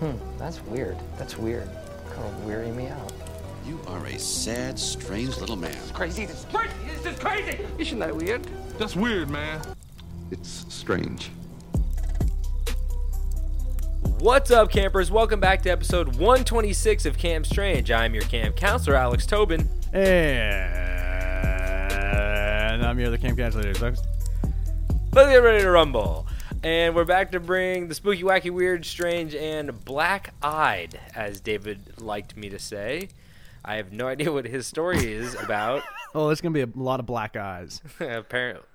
Hmm, that's weird. That's weird. Kind of weary me out. You are a sad, strange little man. It's Crazy. This is crazy. This is crazy. Isn't that weird? That's weird, man. It's strange. What's up, campers? Welcome back to episode 126 of Camp Strange. I'm your camp counselor, Alex Tobin. And I'm your other camp counselor. Let's get ready to rumble. And we're back to bring the spooky, wacky, weird, strange, and black eyed, as David liked me to say. I have no idea what his story is about. Oh, there's gonna be a lot of black eyes. apparently.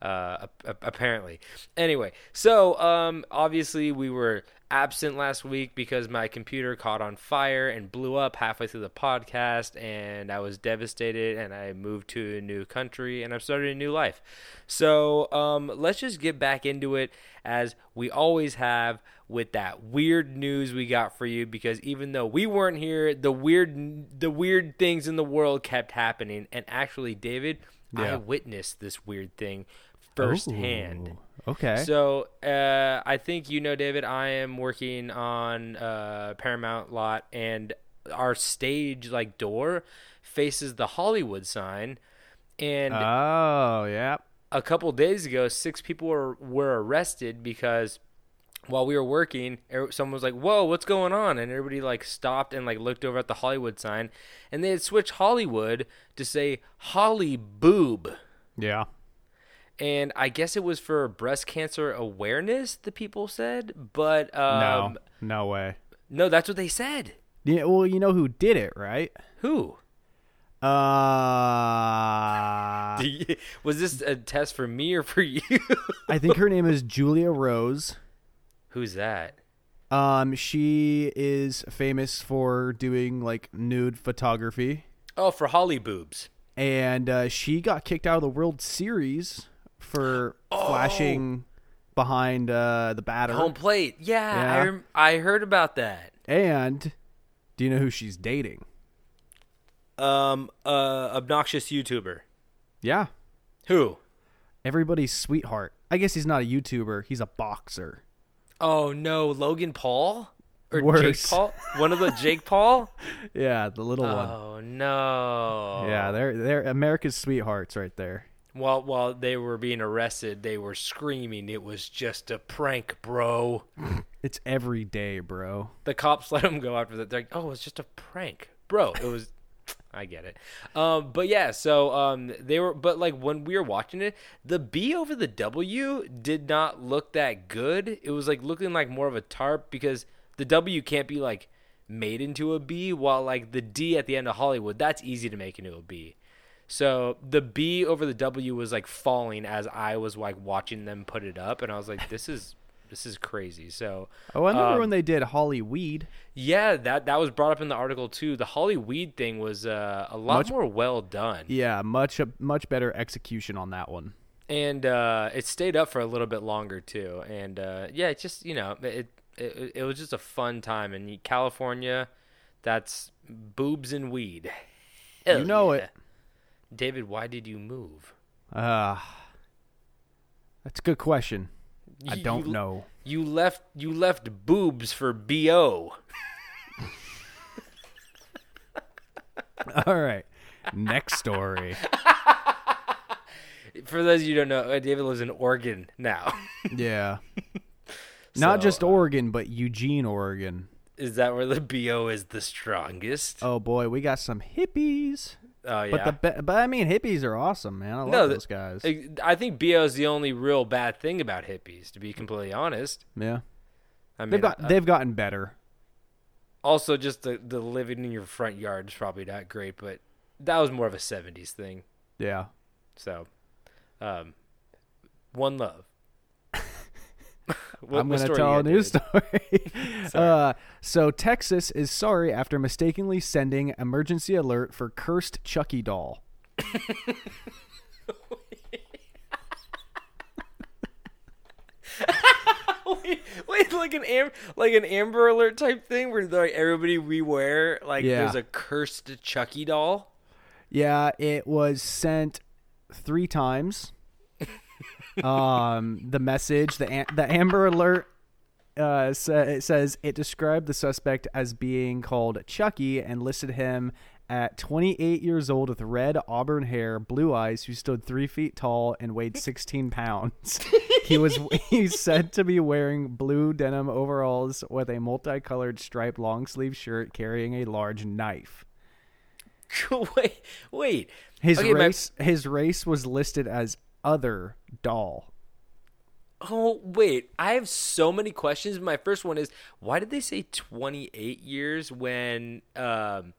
Uh, apparently. Anyway, so um, obviously we were absent last week because my computer caught on fire and blew up halfway through the podcast, and I was devastated. And I moved to a new country and I've started a new life. So um, let's just get back into it as we always have with that weird news we got for you because even though we weren't here the weird the weird things in the world kept happening and actually David I witnessed this weird thing firsthand. Ooh, Okay. So uh, I think you know, David. I am working on uh, Paramount lot, and our stage like door faces the Hollywood sign. And oh, yeah. a couple days ago, six people were were arrested because while we were working, er- someone was like, "Whoa, what's going on?" And everybody like stopped and like looked over at the Hollywood sign, and they had switched Hollywood to say Holly Boob Yeah. And I guess it was for breast cancer awareness. The people said, but um, no. No way. no, that's what they said. Yeah. Well, you know who did it, right? Who Uh, was this a test for me or for you? I think her name is Julia Rose. Who's that? Um, she is famous for doing like nude photography, Oh, for Holly boobs. and uh, she got kicked out of the World Series for flashing behind uh, the batter. Home plate. Yeah, I, rem- I heard about that. And do you know who she's dating? Um, uh, obnoxious YouTuber. Yeah, Who? everybody's sweetheart. I guess he's not a YouTuber. He's a boxer. Oh no, Logan Paul or Jake Worse. Paul? One of the Jake Paul? Yeah, the little one. Oh no. Yeah, they're they're America's sweethearts right there. While while they were being arrested, they were screaming, "It was just a prank, bro." It's every day, bro. the cops let them go after that. They're like, "Oh, it's just a prank, bro." It was. I get it. Um, but yeah, so um, they were, but like when we were watching it, the B over the W did not look that good. It was like looking like more of a tarp because the W can't be like made into a B, while like the D at the end of Hollywood, that's easy to make into a B. So the B over the W was like falling as I was like watching them put it up, and I was like, "This is this is crazy." So Oh, I remember um, when they did Hollyweed. yeah, that that was brought up in the article too. The Holly Weed thing was uh, a lot Much- more well done, Yeah, much much better execution on that one. and uh, it stayed up for a little bit longer too. And uh, yeah, it just you know it, it it was just a fun time in California. That's boobs and weed. You know yeah. it. David. Why did you move? Uh That's a good question. I don't you- know. You left you left boobs for bo. All right. Next story. For those of you who don't know, uh, David lives in Oregon now. Yeah. Not just uh, Oregon, but Eugene, Oregon. Is that where the bo is the strongest? Oh boy, we got some hippies. Oh yeah. But the but I mean hippies are awesome, man. I love No, those guys. I think BO is the only real bad thing about hippies, to be completely honest. yeah. I mean, They've got uh, they've gotten better. also just the the living in your front yard is probably not great, but that was more of a '70s thing. Yeah. So, um, one love. What- I'm going to tell a news story. uh, so Texas is sorry after mistakenly sending emergency alert for cursed Chucky doll. wait, wait, like an am- like an Amber Alert type thing where like everybody we wear like Yeah. there's a cursed Chucky doll. Yeah, it was sent three times. Um, the message, the the Amber Alert uh, sa- it says it described the suspect as being called Chucky and listed him at 28 years old with red auburn hair, blue eyes, who stood three feet tall and weighed 16 pounds. he was he's said to be wearing blue denim overalls with a multicolored striped long sleeve shirt, carrying a large knife. wait, wait. His Okay, my- race his race was listed as other doll. Oh wait, I have so many questions. My first one is why did they say 28 years when um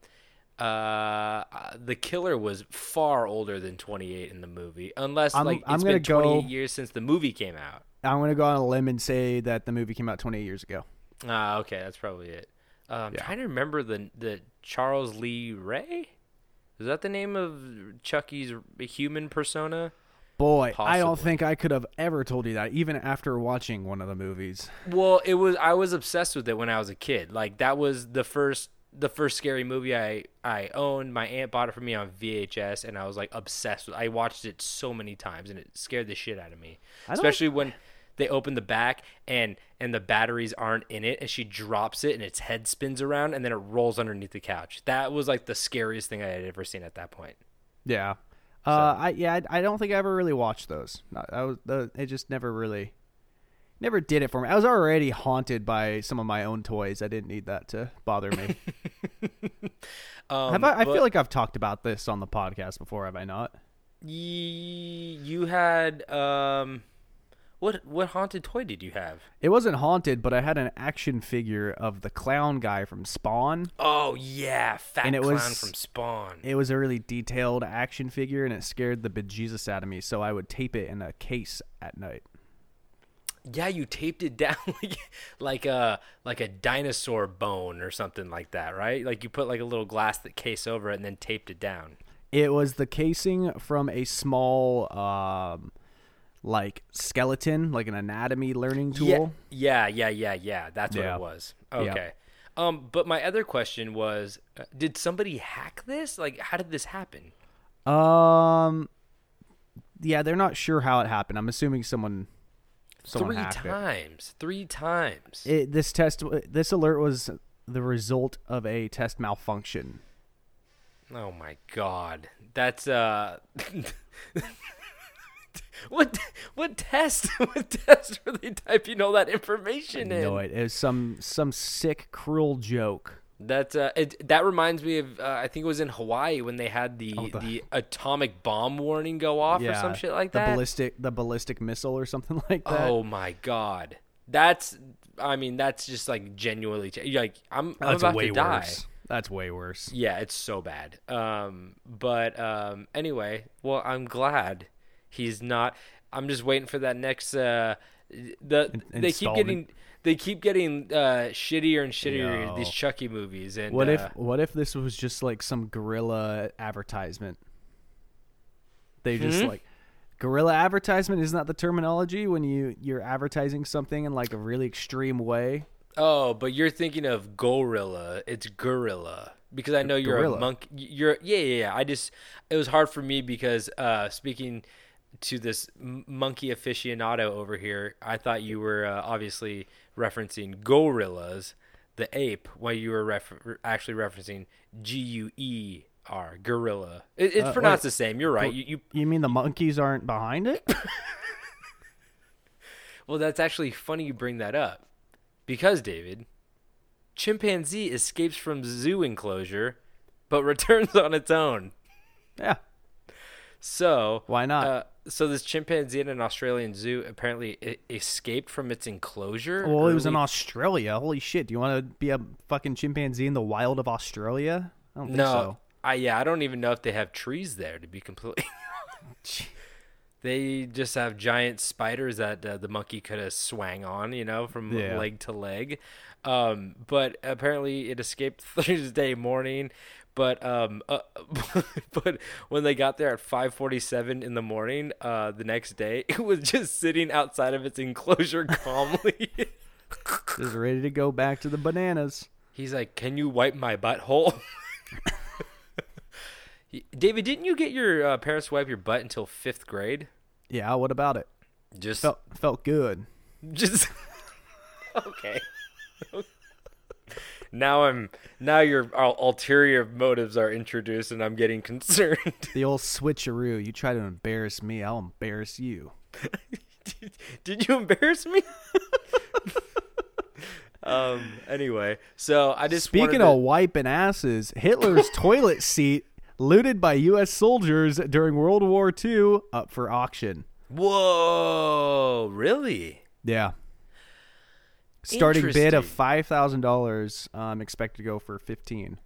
uh the killer was far older than 28 in the movie unless I'm- like I'm it's gonna been 28 go- years since the movie came out. I'm gonna go on a limb and say that the movie came out 28 years ago. Ah, okay, that's probably it. Uh, I'm trying to remember the the Charles Lee Ray. Is that the name of Chucky's human persona? Boy, I don't think I could have ever told you that, even after watching one of the movies. Well, it was I was obsessed with it when I was a kid. Like that was the first the first scary movie I I owned. My aunt bought it for me on VHS and I was like obsessed with I watched it so many times and it scared the shit out of me. Especially when they open the back and and the batteries aren't in it and she drops it and its head spins around and then it rolls underneath the couch. That was like the scariest thing I had ever seen at that point. Yeah. Uh, I yeah, I, I don't think I ever really watched those. No, I was it just never really, never did it for me. I was already haunted by some of my own toys. I didn't need that to bother me. Um, have I, I but feel like I've talked about this on the podcast before. Have I not? ye- you had um what what haunted toy did you have? It wasn't haunted, but I had an action figure of the clown guy from Spawn. Oh yeah, fat And it clown was- from Spawn. It was a really detailed action figure, and it scared the bejesus out of me. So I would tape it in a case at night. yeah, you taped it down like like a like a dinosaur bone or something like that, right? Like you put like a little glass that case over it and then taped it down. It was the casing from a small, um, like skeleton, like an anatomy learning tool. Yeah, yeah, yeah, yeah, yeah. That's what Yeah. it was. Yeah. Okay. Um, but my other question was, uh, did somebody hack this? Like, how did this happen? Um, yeah, they're not sure how it happened. I'm assuming someone, someone Three hacked it. times. Three times. It, this test, this alert was the result of a test malfunction. Oh my god. That's uh What what test what test were they typing all that information in? No, it, it was some some sick, cruel joke. That's uh it, that reminds me of uh, I think it was in Hawaii when they had the Oh, the- the atomic bomb warning go off or some shit like the that. ballistic, the ballistic missile or something like that. Oh my god. That's I mean that's just like genuinely like I'm I'm about to die. worse. That's way worse. Yeah, it's so bad. Um, but um, anyway, well, I'm glad he's not. I'm just waiting for that next. Uh, the In- they keep getting they keep getting uh, shittier and shittier Yo. these Chucky movies. And What if uh, what if this was just like some gorilla advertisement? They just Hmm? like guerrilla advertisement isn't that the terminology when you you're advertising something in like a really extreme way? Oh, but you're thinking of gorilla. It's gorilla because I know you're Gorilla. a monk. You're yeah, yeah, yeah. I just it was hard for me because uh, speaking to this monkey aficionado over here, I thought you were uh, obviously referencing gorillas, the ape, while you were refer- actually referencing G U E R, gorilla. It, it's Uh, pronounced wait. the same. You're right. You, you You mean the monkeys aren't behind it? well, that's actually funny you bring that up because David, chimpanzee escapes from zoo enclosure, but returns on its own. yeah. So Why not? Uh, so this chimpanzee in an Australian zoo apparently escaped from its enclosure. Well, it was in Australia. Holy shit! Do you want to be a fucking chimpanzee in the wild of Australia? I don't think No, so. I yeah, I don't even know if they have trees there. To be completely, they just have giant spiders that uh, the monkey could have swang on, you know, from Yeah. leg to leg. Um, but apparently, it escaped Thursday morning. But um, uh, but when they got there at 5:47 in the morning, uh, the next day, it was just sitting outside of its enclosure calmly. Just ready to go back to the bananas. He's like, "Can you wipe my butthole?" David, didn't you get your uh, parents to wipe your butt until fifth grade? Yeah. What about it? Just, Felt felt good. just. okay. Now I'm now your ul- ulterior motives are introduced, and I'm getting concerned. The old switcheroo. You try to embarrass me, I'll embarrass you. did, did you embarrass me? um. Anyway, so I just Speaking wanted of to- wiping asses, Hitler's toilet seat looted by U.S. soldiers during World War II up for auction. whoa, really? Yeah. Starting bid of five thousand dollars. Um, expected to go for fifteen.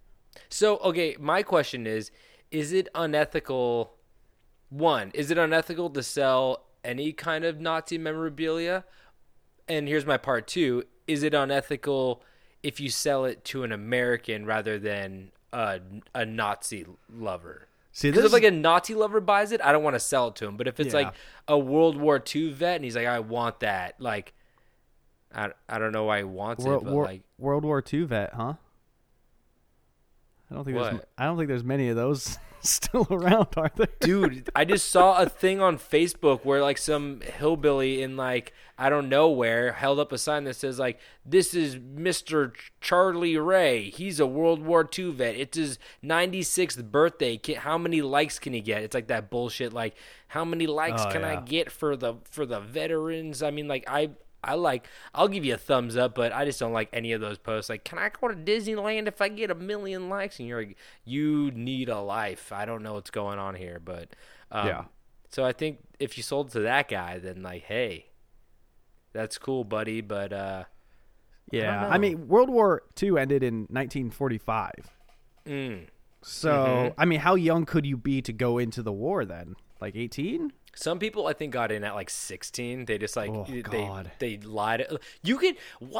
So, okay, my question is is it unethical one, is it unethical to sell any kind of Nazi memorabilia? And here's my part 2, is it unethical if you sell it to an American rather than a, a Nazi lover? See, this if like a Nazi lover buys it, I don't want to sell it to him. But if it's Yeah. like a World War II vet and he's like, I want that, like, I, I don't know why he wants World, it, but War, like, World War II vet, huh? I don't think there's. I don't think there's many of those still around, are there? dude i just saw a thing on facebook where like some hillbilly in like i don't know where held up a sign that says like this is mr charlie ray he's a world war ii vet it's his 96th birthday Can- how many likes can he get it's like that bullshit like how many likes Oh, can i get for the for the veterans i mean like i I like. I'll give you a thumbs up, but I just don't like any of those posts. Like, can I go to Disneyland if I get a million likes? And you're like, you need a life. I don't know what's going on here, but um, Yeah. So I think if you sold to that guy, then like, hey, that's cool, buddy. But uh, Yeah, know. I, mean, World War II ended in 1945. mm, So, Mm-hmm. I mean, how young could you be to go into the war then? Like 18? Some people I think got in at like 16. They just like Oh, they they lied. You can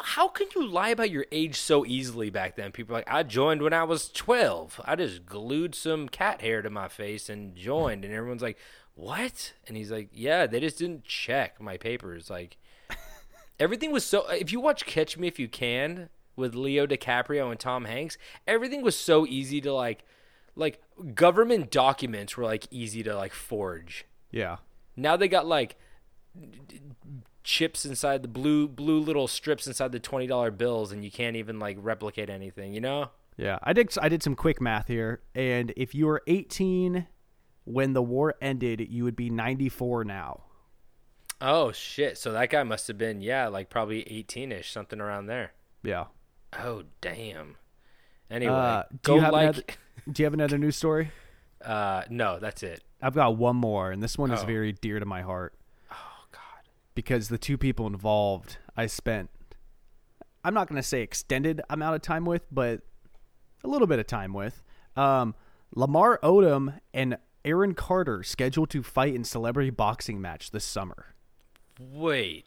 how can you lie about your age so easily back then? People are like I joined when I was 12. I just glued some cat hair to my face and joined, and everyone's like, "What?" And he's like, "Yeah, they just didn't check my papers." Like everything was so. If you watch Catch Me If You Can with Leo DiCaprio and Tom Hanks, everything was so easy to like. Like government documents were like easy to like forge. Yeah. Now they got like chips inside the blue blue little strips inside the twenty dollar bills, and you can't even like replicate anything. You know? Yeah. I did I did some quick math here and if you were 18 when the war ended, you would be 94 now. Oh shit! So that guy must have been yeah, like probably eighteen ish, something around there. Yeah. Oh damn. Anyway, Uh, do go you have like. another, Do you have another news story? Uh, no, that's it. I've got one more and this one is Oh. very dear to my heart. Oh god. because the two people involved I spent I'm not going to say extended amount of time with, but a little bit of time with. Um, Lamar Odom and Aaron Carter scheduled to fight in celebrity boxing match this summer. Wait,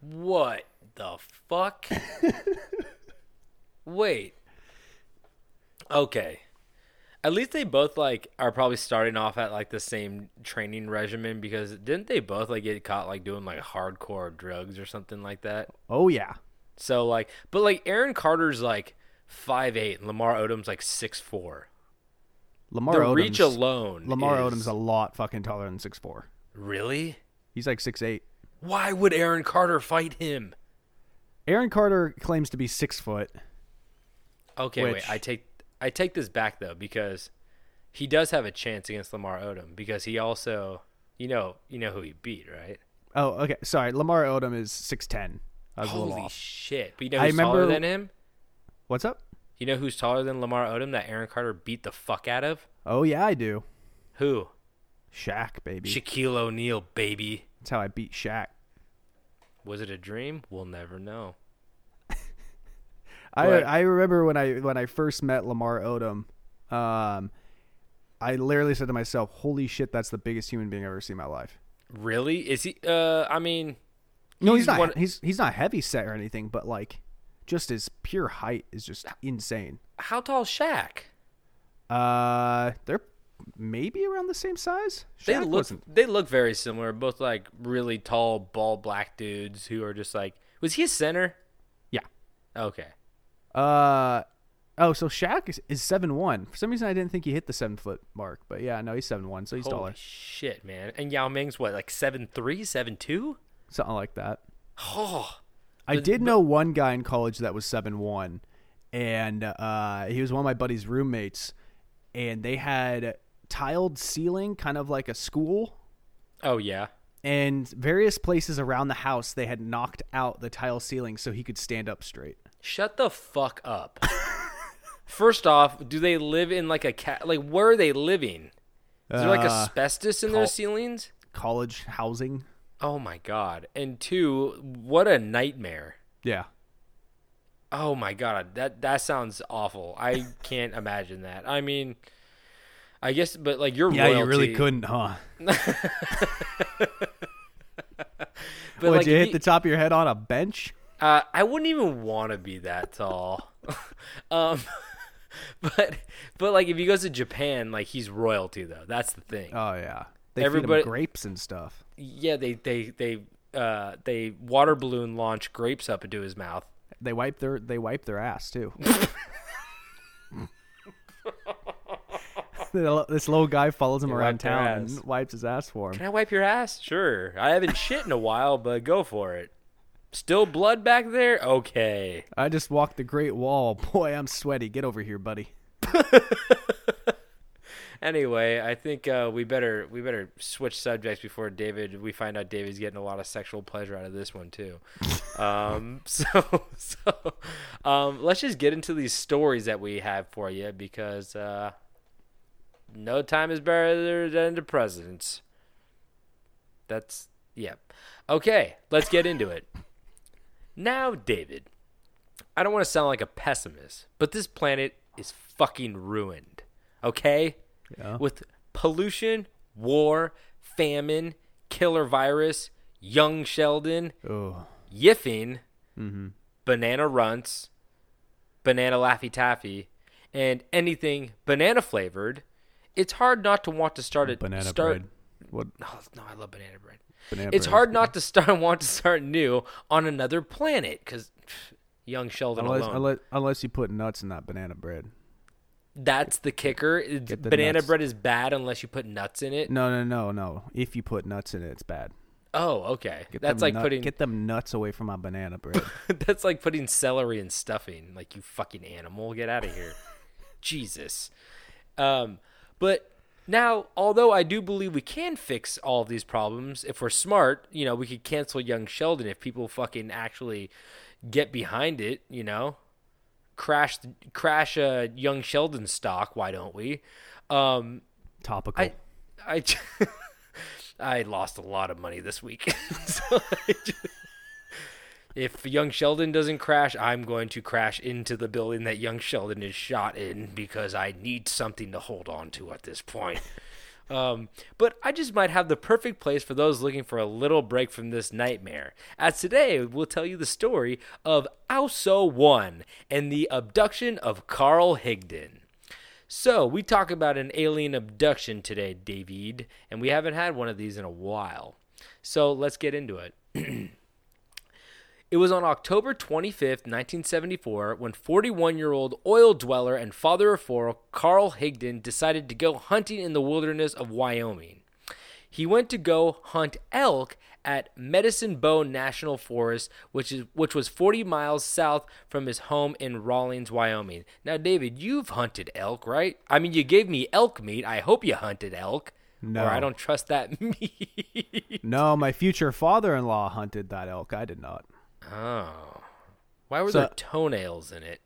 what the fuck? Wait. Okay. At least they both like are probably starting off at like the same training regimen because didn't they both like get caught like doing like hardcore drugs or something like that? Oh yeah. So like, but like Aaron Carter's like five eight and Lamar Odom's like six four. Lamar The Odom's, reach alone. Lamar is- Odom's a lot fucking taller than 6'4". really. He's like 6'8". Why would Aaron Carter fight him? Aaron Carter claims to be 6 foot. Okay, Which- wait. I take I take this back though because he does have a chance against Lamar Odom because he also, you know, you know who he beat, right? Oh, okay. Sorry, Lamar Odom is 6'10". I was a Holy shit! But you know I who's taller remember- than him? What's up? You know who's taller than Lamar Odom that Aaron Carter beat the fuck out of? Oh yeah, I do. Who? Shaq, baby. Shaquille O'Neal, baby. That's how I beat Shaq. Was it a dream? We'll never know. I But- I remember when I when I first met Lamar Odom, um, I literally said to myself, "Holy shit, that's the biggest human being I've ever seen in my life." Really? Is he? Uh, I mean, No, he's, He's not. one- He's he's not heavy set or anything, but like, just his pure height is just insane. how tall is Shaq? Uh, they're maybe around the same size. They look wasn't. they look very similar. Both like really tall, bald black dudes who are just like. Was he a center? Yeah. Okay. Uh, oh, so Shaq is, is seven one. For some reason, I didn't think he hit the seven foot mark, but yeah, no, he's seven one, so he's taller. Holy taller, shit, man! And Yao Ming's what, like seven three, seven two? something like that. Oh, I did know one guy in college that was seven one, and uh, he was one of my buddy's roommates, and they had tiled ceiling, kind of like a school, Oh yeah. and various places around the house they had knocked out the tile ceiling so he could stand up straight. Shut the fuck up. First off, do they live in like a cat? Like where are they living? Is there like Uh, asbestos in their col- ceilings? College housing, Oh my god. And two, what a nightmare. yeah. Oh my god, that that sounds awful. I can't imagine that. I mean, I guess, but like you're Yeah, you really couldn't, huh? But Would like, you if hit the top of your head on a bench? Uh, I wouldn't even want to be that tall. um, but but like if he goes to Japan, like he's royalty though. That's the thing. Oh yeah, they Everybody- feed him grapes and stuff. yeah, they they they uh they water balloon launch grapes up into his mouth. They wipe their they wipe their ass too. this little guy follows him They around town and wipes his ass for him. Can. I wipe your ass? Sure. I haven't shit in a while, but go for it. Still blood back there? Okay. I just walked the Great Wall. Boy, I'm sweaty. Get over here, buddy. Anyway, I think uh, we better we better switch subjects before David. We find out David's getting a lot of sexual pleasure out of this one too. um, so so um, let's just get into these stories that we have for you because uh, no time is better than the present. That's yeah. Okay, let's get into it. Now, David, I don't want to sound like a pessimist, but this planet is fucking ruined. Okay? Yeah. With pollution, war, famine, killer virus, young Sheldon, Oh, yiffing, mm-hmm. banana runts, banana laffy taffy, and anything banana flavored, it's hard not to want to start a banana start. bread. What? Oh, no, I love banana bread. Banana it's bread. hard not to start want to start new on another planet because young Sheldon Unless, alone. unless unless you put nuts in that banana bread. That's the kicker. the Banana nuts. bread is bad unless you put nuts in it. No, no, no, no. If you put nuts in it, it's bad. Oh, okay. Get That's like nut- putting get them nuts away from my banana bread. that's like putting celery in stuffing. Like you fucking animal, get out of here. Jesus. Um, but now, although I do believe we can fix all of these problems if we're smart, you know, we could cancel Young Sheldon if people fucking actually get behind it. You know, crash crash a Young Sheldon stock. Why don't we? Um, Topical. I I I lost a lot of money this week. so I just- if young Sheldon doesn't crash, I'm going to crash into the building that young Sheldon is shot in because I need something to hold on to at this point. Um, but I just might have the perfect place for those looking for a little break from this nightmare. As today, we'll tell you the story of Aussou 1 and the abduction of Carl Higdon. So, we talk about an alien abduction today, David, and we haven't had one of these in a while. So, let's get into it. It was on October 25th, 1974, when 41 year old oil dweller and father of four Carl Higdon decided to go hunting in the wilderness of Wyoming. He went to go hunt elk at Medicine Bow National Forest, which is which was 40 miles south from his home in Rawlins, Wyoming. Now, David, you've hunted elk, right? I mean, you gave me elk meat. I hope you hunted elk. No. Or I don't trust that meat. no, my future father-in-law hunted that elk. I did not. Oh. Why were So- there toenails in it?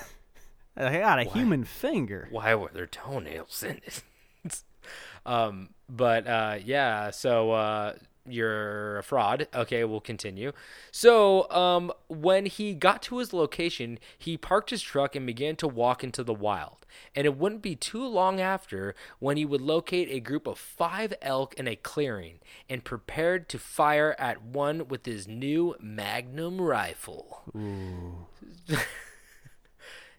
I got a human finger. Why were there toenails in it? um, but uh, yeah, so uh, you're a fraud. Okay, we'll continue. So um, when he got to his location, he parked his truck and began to walk into the wild. And it wouldn't be too long after when he would locate a group of five elk in a clearing and prepared to fire at one with his new Magnum rifle. Ooh.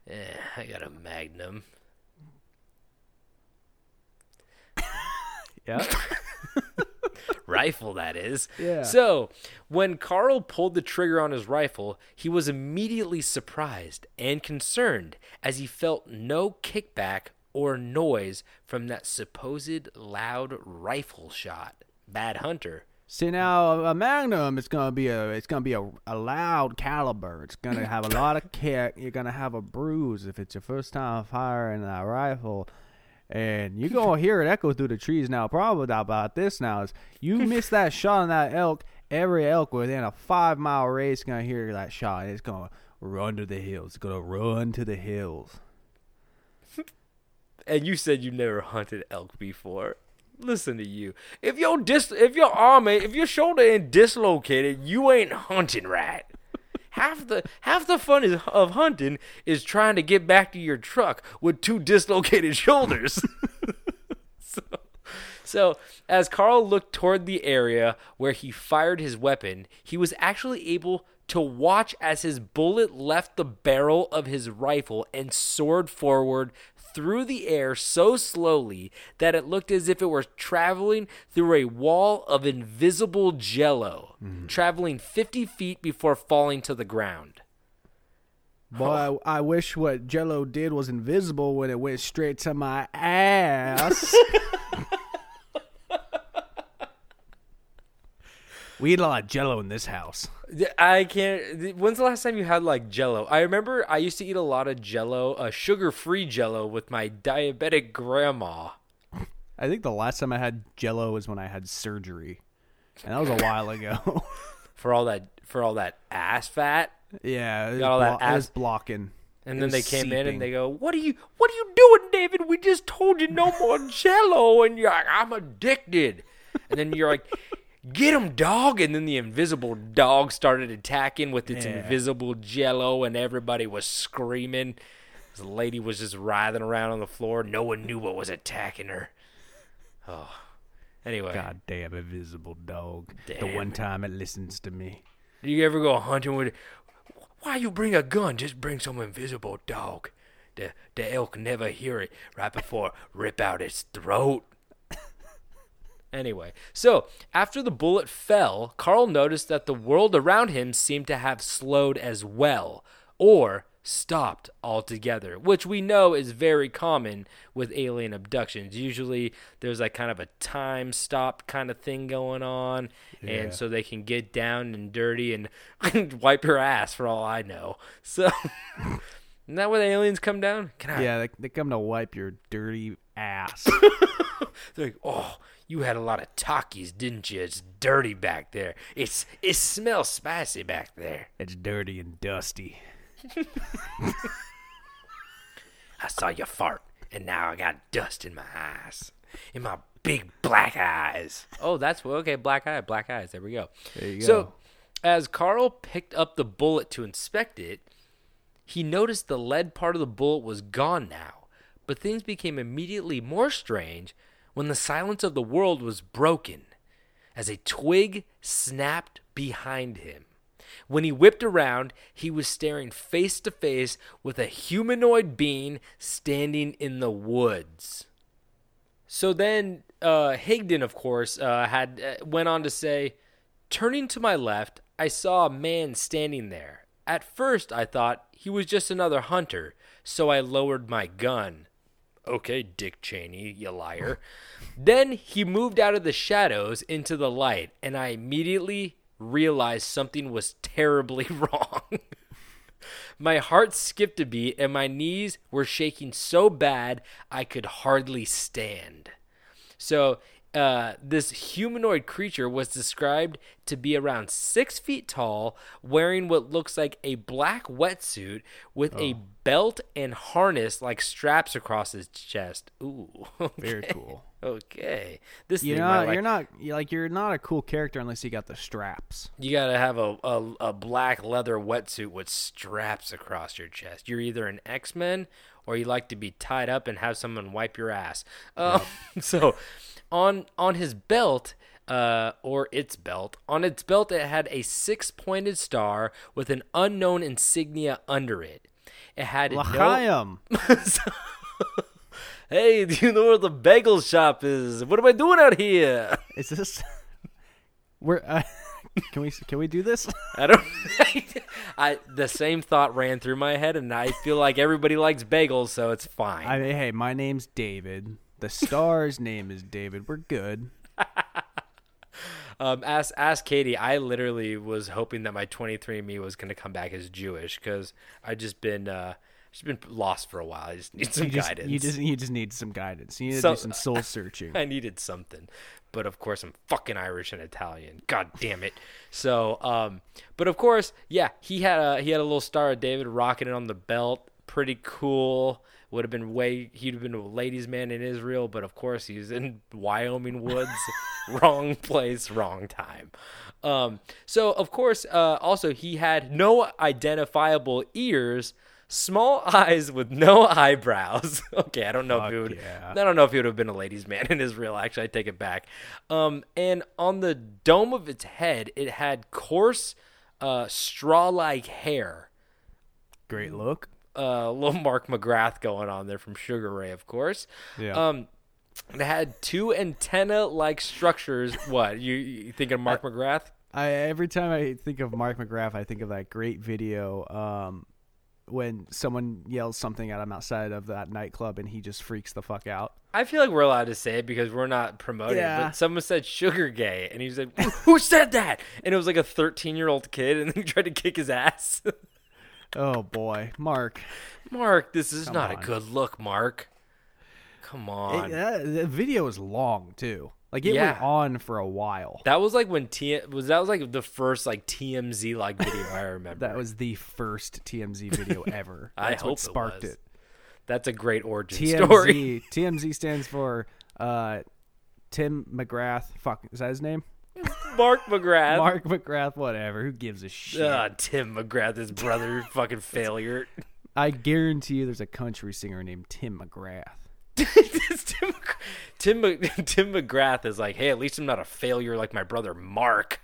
Eh, I got a Magnum. Yeah. rifle that is. Yeah. So, when Carl pulled the trigger on his rifle, he was immediately surprised and concerned as he felt no kickback or noise from that supposed loud rifle shot. Bad hunter. See now, a, Magnum it's gonna be a it's gonna be a, a loud caliber. It's gonna have a lot of kick. You're gonna have a bruise if it's your first time firing a rifle, and you're gonna hear it echo through the trees. Now, problem about this now is you miss that shot on that elk. Every elk within a five mile radius gonna hear that shot. And it's gonna run to the hills. It's gonna run to the hills. And you said you never hunted elk before. Listen to you. If your dis, if your arm, ain't- if your shoulder ain't dislocated, you ain't hunting right. Half the half the fun is, of hunting is trying to get back to your truck with two dislocated shoulders. so, so as Carl looked toward the area where he fired his weapon, he was actually able to watch as his bullet left the barrel of his rifle and soared forward through the air so slowly that it looked as if it were traveling through a wall of invisible jello, traveling 50 feet before falling to the ground. Boy, I, I wish what Jello did was invisible when it went straight to my ass. we eat a lot of Jello in this house. I can't. When's the last time you had like Jello? I remember I used to eat a lot of Jello, uh, sugar-free Jello, with my diabetic grandma. I think the last time I had Jello was when I had surgery, and that was a while ago. for all that for all that ass fat. yeah, it was, Got all that blo- it was ass- blocking. And It then they came in and they go, "What are you? What are you doing, David? We just told you no more Jello." And you're like, "I'm addicted." And then you're like, "Get him, dog!" And then the invisible dog started attacking with its Yeah. invisible Jello, and everybody was screaming. The lady was just writhing around on the floor. No one knew what was attacking her. Oh, anyway, Goddamn invisible dog. The one time it listens to me. Do you ever go hunting with? Why you bring a gun? Just bring some invisible dog. The the elk never hear it right before rip out its throat. Anyway, so after the bullet fell, Carl noticed that the world around him seemed to have slowed as well, or stopped altogether, which we know is very common with alien abductions. Usually there's like kind of a time stop kind of thing going on, and so they can get down and dirty and wipe your ass for all I know. So, isn't that where the aliens come down? Can I Yeah, they, they come to wipe your dirty ass. They're like, oh, you had a lot of talkies, didn't you? It's dirty back there. It's it smells spicy back there. it's dirty and dusty. I saw you fart, and now I got dust in my eyes, in my big black eyes. Oh, that's okay. Black eye, black eyes. There we go. There you go. So, as Carl picked up the bullet to inspect it, he noticed the lead part of the bullet was gone now. But things became immediately more strange when the silence of the world was broken as a twig snapped behind him. When he whipped around, he was staring face to face with a humanoid being standing in the woods. So then, uh, Higdon, of course, uh, had uh, went on to say, "Turning to my left, I saw a man standing there. At first, I thought he was just another hunter, so I lowered my gun. Okay, Dick Cheney, you liar. then he moved out of the shadows into the light, and I immediately realized something was terribly wrong. my heart skipped a beat, and my knees were shaking so bad I could hardly stand. So, uh, this humanoid creature was described to be around six feet tall, wearing what looks like a black wetsuit with a belt and harness like straps across his chest. Ooh, Very cool. Okay, this you know like, you're not like you're not a cool character unless you got the straps. You gotta have a, a, a black leather wetsuit with straps across your chest. You're either an X Men or you like to be tied up and have someone wipe your ass. Um, so, on on his belt, uh, or its belt, on its belt, it had a six pointed star with an unknown insignia under it. It had no. Hey, do you know where the bagel shop is? What am I doing out here? Is this? We're. Uh, can we can we do this? I don't. I the same thought ran through my head, and I feel like everybody likes bagels, so it's fine. I hey, my name's David. The star's name is David. We're good. Um, ask ask Katie. I literally was hoping that my 23andMe was going to come back as Jewish because I just been uh, just been lost for a while. I just need some you just, guidance. You just you just need some guidance. You need to do some soul searching. I needed something. But of course, I'm fucking Irish and Italian. God damn it. So, um, but of course, yeah, he had a he had a little Star of David rocking it on the belt. Pretty cool. Would have been way he'd have been a ladies' man in Israel, but of course he's in Wyoming woods. wrong place, wrong time. Um, so of course, uh, also he had no identifiable ears. Small eyes with no eyebrows. okay, I don't know if Fuck he would. yeah. I don't know if he would have been a ladies' man in Israel. Actually, I take it back. Um, and on the dome of its head, it had coarse, uh, straw-like hair. Great look. Uh, little Mark McGrath going on there from Sugar Ray, of course. Yeah. Um, it had two antenna-like structures. what you, you thinking of Mark McGrath? I every time I think of Mark McGrath, I think of that great video um, when someone yells something at him outside of that nightclub and he just freaks the fuck out. I feel like we're allowed to say it because we're not promoting. Yeah. But someone said sugar gay, and he said, "Who said that?" And it was like a 13-year-old kid, and he tried to kick his ass. Oh boy, Mark. Mark, this is not on. a good look, Mark. Come on. It, that, the video is long too. Like it Yeah. went on for a while. that was like when T was that was like the first like TMZ like video I remember. That was the first TMZ video ever. I hope sparked it. it. That's a great origin story. TMZ. TMZ stands for uh, Tim McGrath. Fuck, is that his name? Mark McGrath. Mark McGrath. Whatever. Who gives a shit? Ah, Tim McGrath, his brother, fucking failure. I guarantee you, there's a country singer named Tim McGrath. Tim, Tim, Tim McGrath is like, hey, at least I'm not a failure like my brother Mark.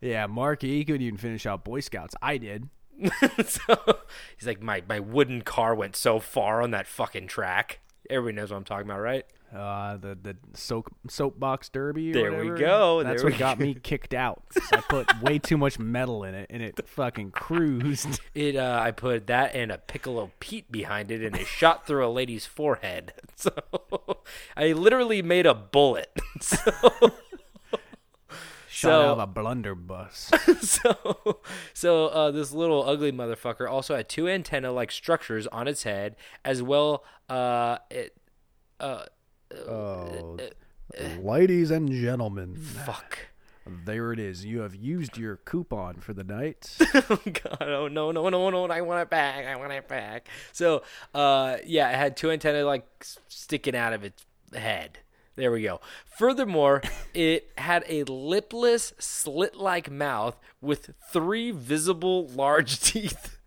Yeah, Mark. He couldn't even finish out Boy Scouts. I did. so he's like, my my wooden car went so far on that fucking track. Everybody knows what I'm talking about, right? Uh, the the soap soapbox derby. Or There we go, That's there what got me kicked out. I put way too much metal in it, and it fucking cruised. It uh, I put that and a Piccolo Pete behind it, and it shot through a lady's forehead. So I literally made a bullet. So Shot So- out of a blunderbuss. so so uh, this little ugly motherfucker also had two antenna like structures on its head, as well. Uh, it, uh, Oh, ladies and gentlemen, fuck. there it is. You have used your coupon for the night. oh god oh no no no no i want it back i want it back so uh yeah it had two antennae like sticking out of its head there we go furthermore it had a lipless slit-like mouth with three visible large teeth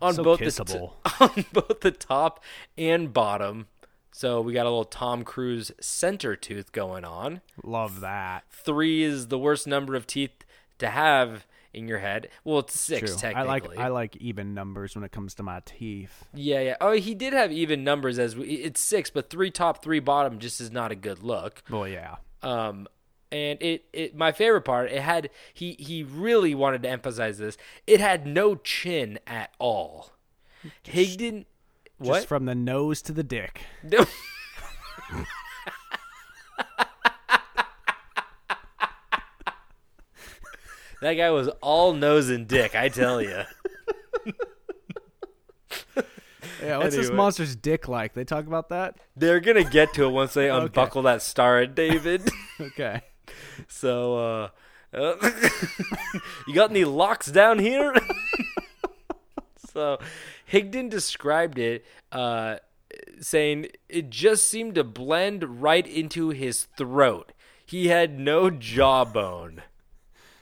on So both kissable. the t- on both the top and bottom so we got a little tom cruise center tooth going on Love that. three is the worst number of teeth to have in your head. Well, it's six True. I like I like even numbers when it comes to my teeth. yeah, yeah. Oh, he did have even numbers as we, it's six, but three top, three bottom just is not a good look. Well, yeah. Um, and it, it my favorite part, it had he he really wanted to emphasize this. It had no chin at all. Higdon, Just what? from the nose to the dick. No. that guy was all nose and dick, I tell you. Yeah, what's this monster's dick like? They talk about that? They're gonna get to it once they unbuckle that star at David. Okay. so, uh, uh you got any locks down here? so, Higdon described it, uh, saying it just seemed to blend right into his throat. He had no jawbone.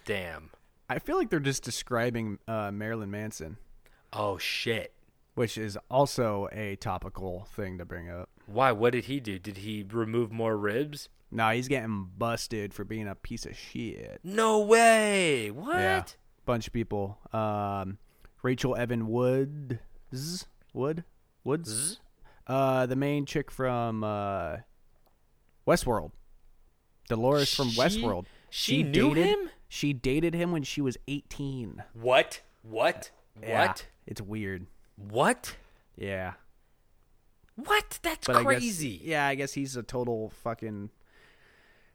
Damn. I feel like they're just describing uh, Marilyn Manson, Oh shit. which is also a topical thing to bring up. Why? What did he do? Did he remove more ribs? No, he's getting busted for being a piece of shit. No way. What? Yeah, bunch of people. Um, Rachel Evan Woods, Wood, Woods, uh, the main chick from uh, Westworld, Dolores from She- Westworld. she knew dated, him? She dated him when she was eighteen. What? What? Yeah, What? It's weird. What? Yeah, What? That's but crazy. I guess yeah, I guess he's a total fucking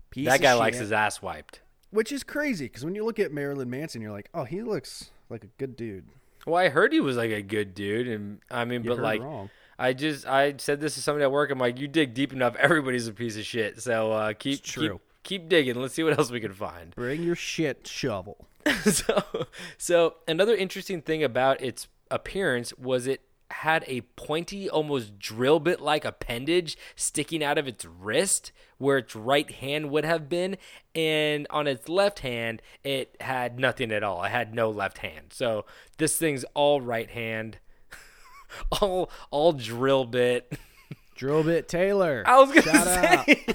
piece. that of guy likes shit. his ass wiped. which is crazy because when you look at Marilyn Manson, you're like, oh, he looks like a good dude. Well, I heard he was like a good dude, and I mean, You but heard like, wrong. I just I said this to somebody at work. I'm like, you dig deep enough, everybody's a piece of shit. So uh, keep It's true. Keep, keep digging. Let's see what else we can find. Bring your shit shovel. so, so another interesting thing about its appearance was it had a pointy, almost drill bit like appendage sticking out of its wrist where its right hand would have been, and on its left hand, it had nothing at all. It had no left hand. So this thing's all right hand, all all drill bit. Drill bit Taylor. I was gonna Shout out. say.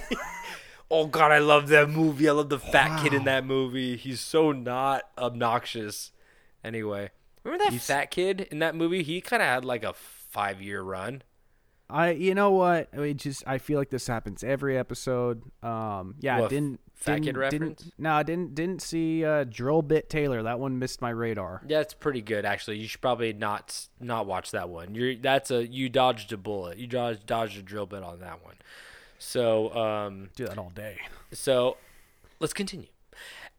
Oh God, I love that movie. I love the fat kid in that movie. He's so not obnoxious. Anyway, remember that fat kid in that movie? He kind of had like a five year run. I, you know what? I mean, just I feel like this happens every episode. Um, yeah, didn't fat kid didn't, reference? Didn't, no, I didn't didn't see uh, Drill Bit Taylor. That one missed my radar. Yeah, it's pretty good actually. You should probably not not watch that one. You're that's a you dodged a bullet. You dodged dodged a drill bit on that one. So um, Do that all day. So let's continue.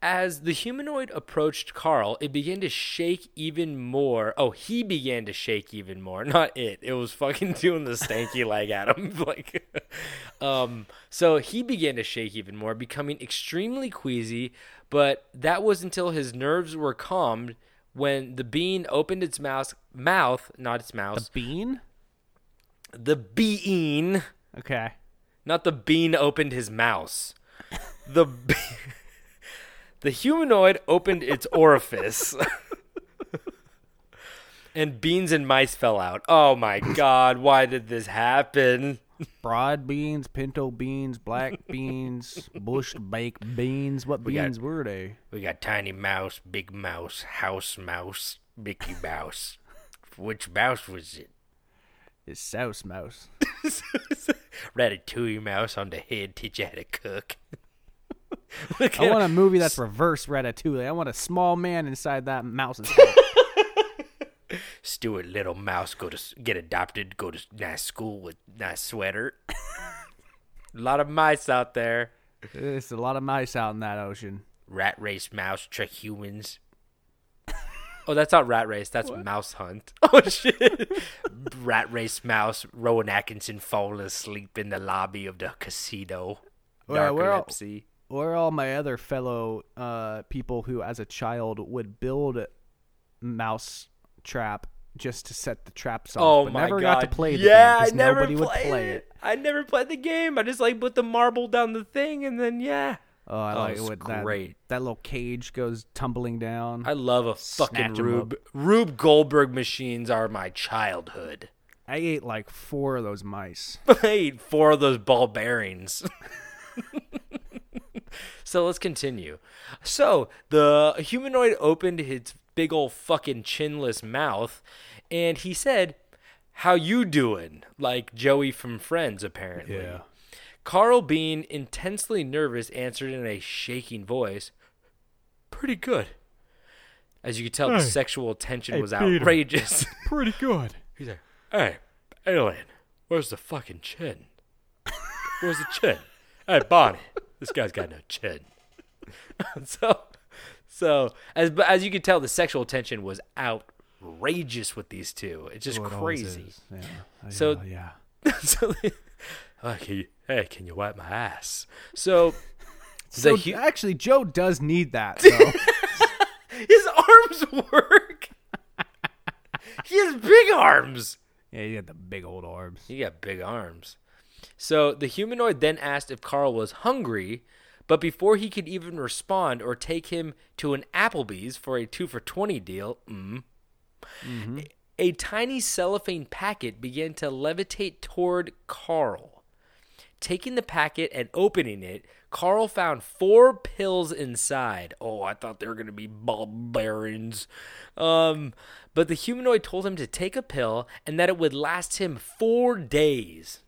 As the humanoid approached Carl, it began to shake even more. Oh, he began to shake even more, not it. It was fucking doing the stanky leg at him. like, um, so he began to shake even more, becoming extremely queasy. But that was until his nerves were calmed when the bean opened its mouth, mouth, not its mouth. The Bean. the bean. Okay. Not the bean opened his mouse. The be- the humanoid opened its orifice. and beans and mice fell out. Oh my god, why did this happen? Broad beans, pinto beans, black beans, bush baked beans. What got- beans were they? We got tiny mouse, big mouse, house mouse, Mickey Mouse. Which mouse was it? It's souse mouse. Ratatouille mouse on the head, teach you how to cook. Look I want a movie that's reverse Ratatouille. I want a small man inside that mouse's head. Stuart Little Mouse go to get adopted, go to nice school with nice sweater. a lot of mice out there. There's a lot of mice out in that ocean. Rat race mouse trick humans. Oh, that's not rat race. That's mouse hunt. Oh shit! rat race mouse. Rowan Atkinson falling asleep in the lobby of the casino. We're all- Where are all my other fellow uh, people who, as a child, would build mouse trap just to set the traps off, Oh but my never god! got to play the yeah, game 'cause I never nobody would played play it. it. I never played the game. I just like put the marble down the thing and then yeah. Oh, I Oh, like it that, great. that little cage goes tumbling down. I love a fucking Rube. Rube Goldberg machines are my childhood. I ate like four of those mice. I ate four of those ball bearings. so let's continue. So the humanoid opened his big old fucking chinless mouth, and he said, "How you doing?" Like Joey from Friends, apparently. Carl, being intensely nervous, answered in a shaking voice, Pretty good. As you could tell, the sexual tension was outrageous. Pretty good. He's like, Hey, alien, where's the fucking chin? Where's the chin? Hey, Bonnie, this guy's got no chin. so, so as as you can tell, the sexual tension was outrageous with these two. It's just crazy. Yeah. So- yeah. so, oh, can you, hey, can you wipe my ass? So, So hu- actually, Joe does need that. His arms work. he has big arms. yeah, you got the big old arms. He got big arms. So the humanoid then asked if Carl was hungry, but before he could even respond or take him to an Applebee's for a two for 20 deal, mm, a, a tiny cellophane packet began to levitate toward Carl. Taking the packet and opening it, Carl found four pills inside. Oh, I thought they were going to be barbarians. Um, but the humanoid told him to take a pill and that it would last him four days.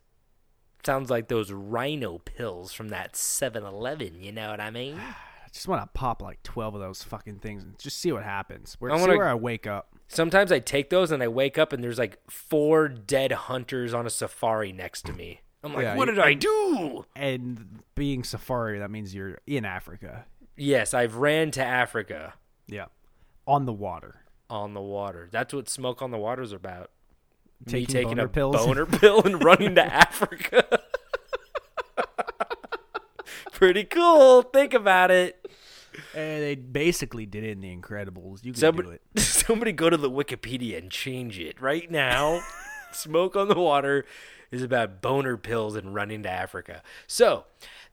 Sounds like those rhino pills from that 7 Eleven, you know what I mean? I just want to pop like twelve of those fucking things and just see what happens. Where, I see wanna- where I wake up. Sometimes I take those and I wake up and there's like four dead hunters on a safari next to me. I'm like, Yeah, what did I do? And being safari, that means you're in Africa. Yes, I've ran to Africa Yeah. On the water. on the water. That's what Smoke on the Water's are about. Me Taking taking boner a pills. boner pill and running to Africa. Pretty cool. Think about it. And they basically did it in The Incredibles. You can do it. somebody go to the Wikipedia and change it right now. Smoke on the Water is about boner pills and running to Africa. So,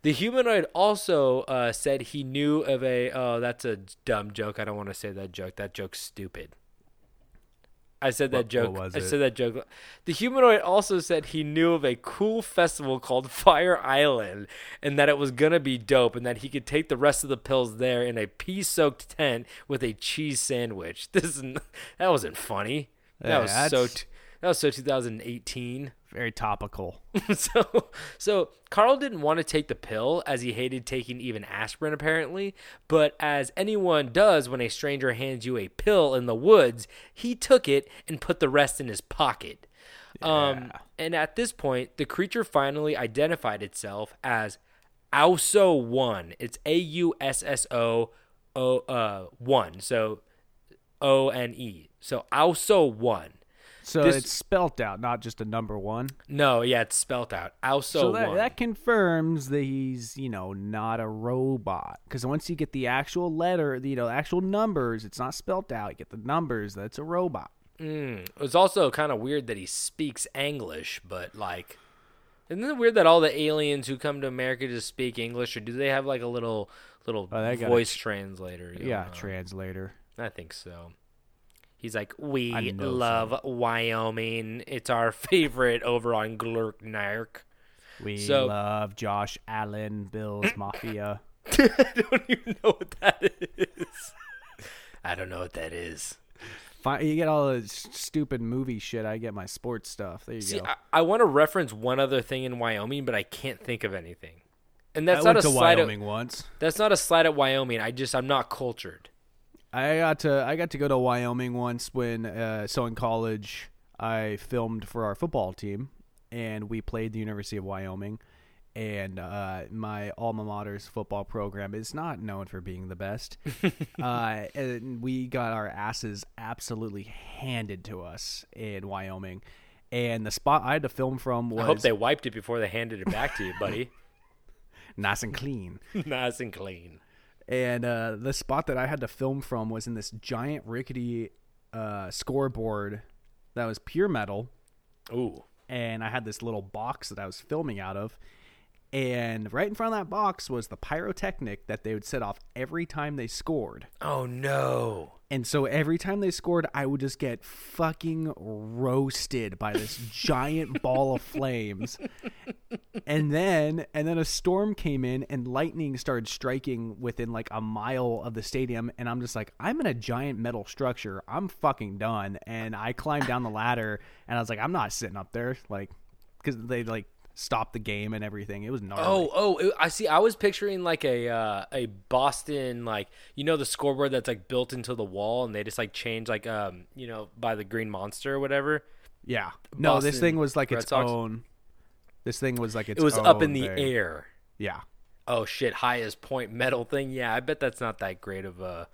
the humanoid also uh, said he knew of a. Oh, that's a dumb joke. I don't want to say that joke. That joke's stupid. I said that What- joke. what was I said that joke. The humanoid also said he knew of a cool festival called Fire Island and that it was gonna be dope and that he could take the rest of the pills there in a pea-soaked tent with a cheese sandwich. This is that wasn't funny. That Yeah, was so. T- that was so 2018. Very topical. so so Carl didn't want to take the pill as he hated taking even aspirin apparently, but as anyone does when a stranger hands you a pill in the woods, he took it and put the rest in his pocket. Um and at this point, the creature finally identified itself as Ausso 1. It's A U S S O O uh 1. So O N E. So Ausso 1. So This- it's spelt out, not just a number one. No, yeah, it's spelt out. Also, So that, that confirms that he's, you know, not a robot. Because once you get the actual letter, you know, the actual numbers, it's not spelt out. You get the numbers, that's a robot. Mm. It was also kind of weird that he speaks English, but like, isn't it weird that all the aliens who come to America just speak English, or do they have like a little little Oh, got a voice translator? Yeah, know? translator. I think so. He's like, we love Wyoming. It's our favorite over on Glurknark. We So- love Josh Allen, Bill's Mafia. I don't even know what that is. I don't know what that is. Fi- You get all the stupid movie shit. I get my sports stuff. There you See, go. I, I want to reference one other thing in Wyoming, but I can't think of anything. And that's I not went a Wyoming At, once. that's not a slide at Wyoming. I just I'm not cultured. I got to I got to go to Wyoming once when uh, so in college I filmed for our football team and we played the University of Wyoming and uh, my alma mater's football program is not known for being the best. uh, and we got our asses absolutely handed to us in Wyoming. And the spot I had to film from was I hope they wiped it before they handed it back to you, buddy. nice and clean. nice and clean. And uh, the spot that I had to film from was in this giant rickety uh, scoreboard that was pure metal, Ooh. and I had this little box that I was filming out of, and right in front of that box was the pyrotechnic that they would set off every time they scored. Oh no. And so every time they scored, I would just get fucking roasted by this giant ball of flames. And then and then a storm came in and lightning started striking within like a mile of the stadium and I'm just like I'm in a giant metal structure. I'm fucking done. And I climbed down the ladder and I was like I'm not sitting up there like cuz they like stopped the game and everything. It was gnarly. Oh, oh! it- I see. I was picturing like a uh, a Boston like you know the scoreboard that's like built into the wall, and they just like change like um you know by the Green Monster or whatever. yeah. No, this thing was like Red its Sox? own This thing was like its own. It was up in the thing. air. Yeah. Oh shit! Highest point metal thing. Yeah, I bet that's not that great of a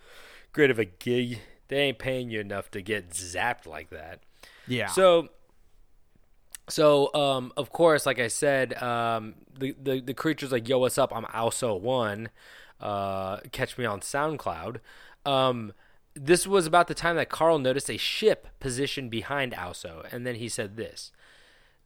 great of a gig. They ain't paying you enough to get zapped like that. Yeah. So, so um, of course, like I said, um, the, the the creature's like, "Yo, what's up? I'm Aussou One. Uh, catch me on SoundCloud." Um, this was about the time that Carl noticed a ship positioned behind Aussou, and then he said this.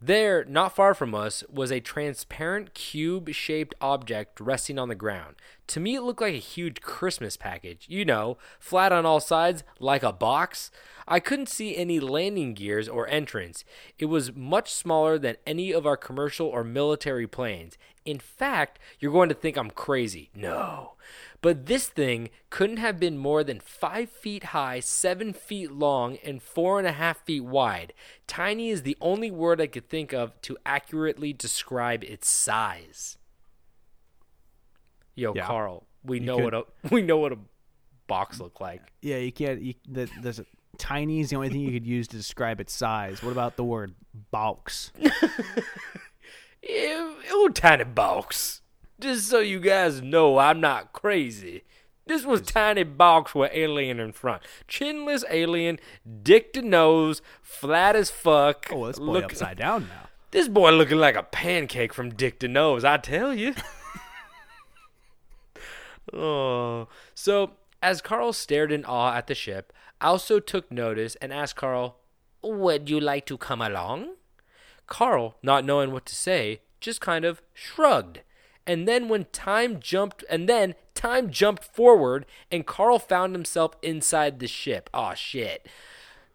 There, not far from us, was a transparent cube shaped object resting on the ground. To me, it looked like a huge Christmas package. You know, flat on all sides, like a box. I couldn't see any landing gears or entrance. It was much smaller than any of our commercial or military planes. In fact, you're going to think I'm crazy. No. But this thing couldn't have been more than five feet high, seven feet long, and four and a half feet wide. Tiny is the only word I could think of to accurately describe its size. Yo, Yeah. Carl, we know could- what a we know what a box looked like. Yeah, you can't. You, the, there's a, tiny is the only thing you could use to describe its size. What about the word box? Ew, tiny box. Just so you guys know, I'm not crazy. This was tiny box with alien in front. Chinless alien, dick to nose, flat as fuck. Oh, this boy Look- upside down now. This boy looking like a pancake from dick to nose, I tell you. oh. So, as Carl stared in awe at the ship, Aussou took notice and asked Carl, Would you like to come along? Carl, not knowing what to say, just kind of shrugged. And then when time jumped and then time jumped forward and Carl found himself inside the ship. Aw shit.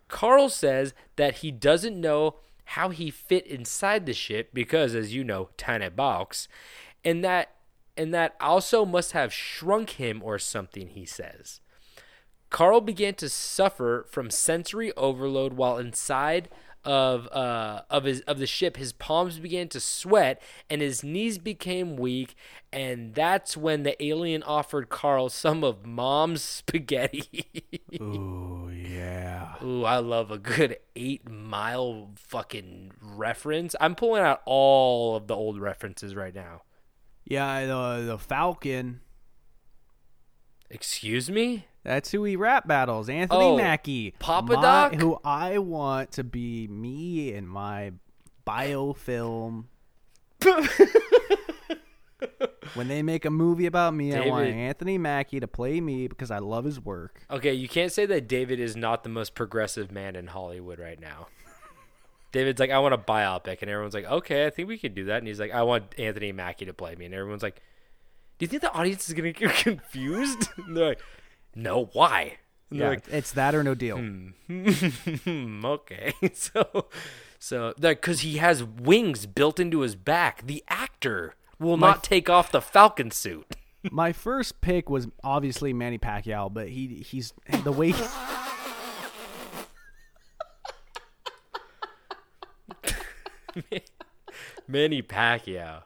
Carl says that he doesn't know how he fit inside the ship because as you know, tiny box, and that and that also must have shrunk him or something, he says. Carl began to suffer from sensory overload while inside of uh, of his of the ship. His palms began to sweat and his knees became weak, and that's when the alien offered Carl some of Mom's spaghetti. Ooh, yeah. Ooh, I love a good eight mile fucking reference. I'm pulling out all of the old references right now. Yeah, the the Falcon. Excuse me? That's who he rap battles. Anthony Oh, Mackie. Papa My- Doc? Who I want to be me in my biofilm. when they make a movie about me, I want Anthony Mackie to play me because I love his work. Okay, you can't say that David is not the most progressive man in Hollywood right now. David's like, I want a biopic, and everyone's like, okay, I think we could do that. And he's like, I want Anthony Mackie to play me, and everyone's like, you think the audience is gonna get confused? and they're like, No, why? And Yeah, like, it's that or no deal. Hmm, okay. So, so that because he has wings built into his back, the actor will My- not take off the Falcon suit. My first pick was obviously Manny Pacquiao, but he he's the way he, Manny Pacquiao.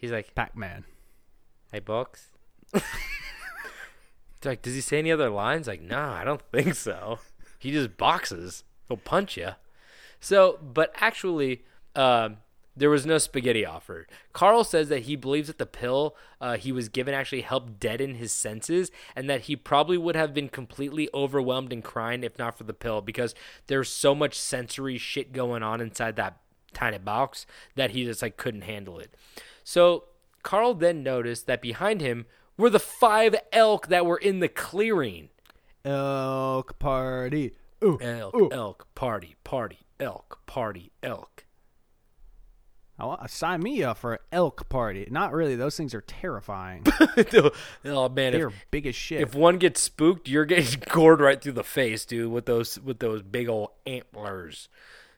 He's like, Pac-Man. Hey, Box. It's like, does he say any other lines? Like, no, I don't think so. He just boxes. He'll punch you. So, but actually, um, there was no spaghetti offered. Carl says that he believes that the pill uh, he was given actually helped deaden his senses, and that he probably would have been completely overwhelmed and crying if not for the pill, because there's so much sensory shit going on inside that tiny box that he just like couldn't handle it. So Carl then noticed that behind him were the five elk that were in the clearing. Elk party. Ooh, Elk, ooh. elk, party, party, elk, party, elk. I want, sign me up for an elk party. Not really. Those things are terrifying. oh man, They're big as shit. if one gets spooked, you're getting gored right through the face, dude, with those with those big old antlers.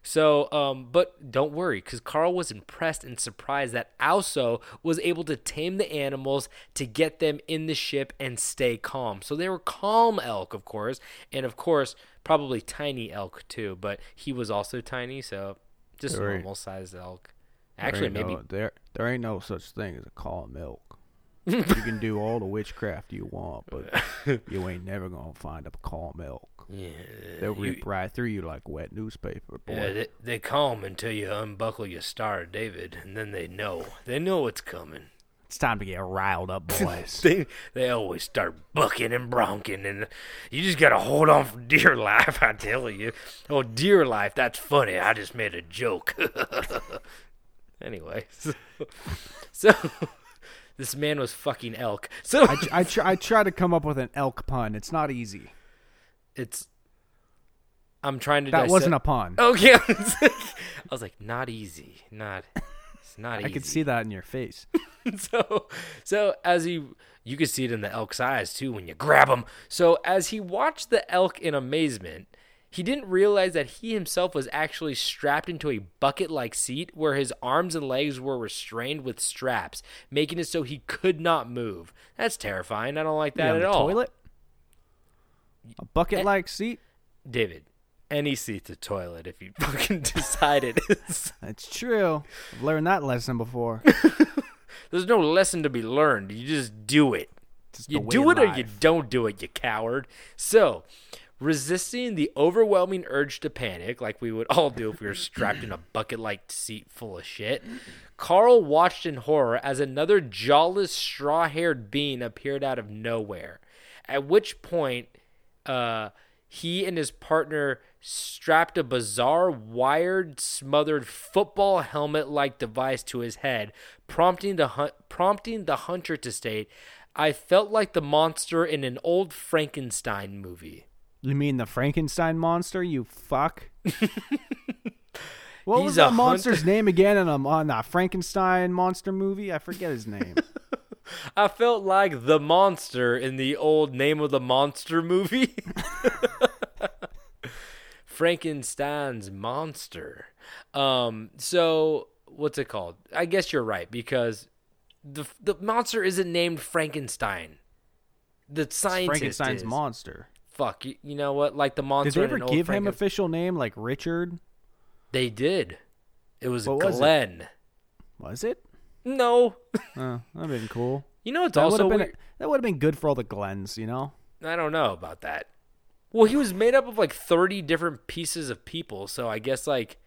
So, um, but don't worry, because Carl was impressed and surprised that Aussou was able to tame the animals to get them in the ship and stay calm. So they were calm elk, of course, and of course, probably tiny elk too. But he was also tiny, so just There normal sized elk. Actually, ain't maybe no, there there ain't no such thing as a calm elk. you can do all the witchcraft you want, but you ain't never gonna find a calm elk. Yeah, They'll you- rip right through you like wet newspaper, boy. Yeah, they, they calm until you unbuckle your star, David, and then they know. They know what's coming. it's time to get riled up, boys. They they always start bucking and bronking, and you just gotta hold on for dear life. I tell you. Oh, dear life, that's funny. I just made a joke. anyway, so, so this man was fucking elk. So I, I, try, I try to come up with an elk pun. It's not easy. It's. I'm trying to. That dissect- wasn't a pun. Okay, I was like, I was like, not easy, not. It's not easy. I could see that in your face. so so as he you could see it in the elk's eyes too when you grab him so as he watched the elk in amazement he didn't realize that he himself was actually strapped into a bucket like seat where his arms and legs were restrained with straps making it so he could not move that's terrifying i don't like that at all Toilet. A bucket like seat. david any seat's a toilet if you fucking decide it is That's true. I've learned that lesson before. there's no lesson to be learned you just do it Just You do it or you don't do it, you coward. So, Resisting the overwhelming urge to panic, like we would all do if we were strapped in a bucket like seat full of shit, Carl watched in horror as another jawless, straw haired being appeared out of nowhere. At which point, uh, he and his partner strapped a bizarre, wired, smothered football helmet like device to his head, prompting the, hun- prompting the hunter to state, I felt like the monster in an old Frankenstein movie. You mean the Frankenstein monster? You fuck. what He's was that monster's name again? On, a, on that Frankenstein monster movie, I forget his name. I felt like the monster in the old Name of the Monster movie. Frankenstein's monster. Um, so what's it called? I guess you're right because the the monster isn't named Frankenstein. The scientist Frankenstein's is. monster. Fuck, you, you know what? Like the monster. Did they ever give him official name like Richard? They did. It was What was it? Glenn. Was it? No. Oh, that'd been cool. You know it's That also been that would have been good for all the Glens, you know. I don't know about that. Well, he was made up of like 30 different pieces of people, so I guess like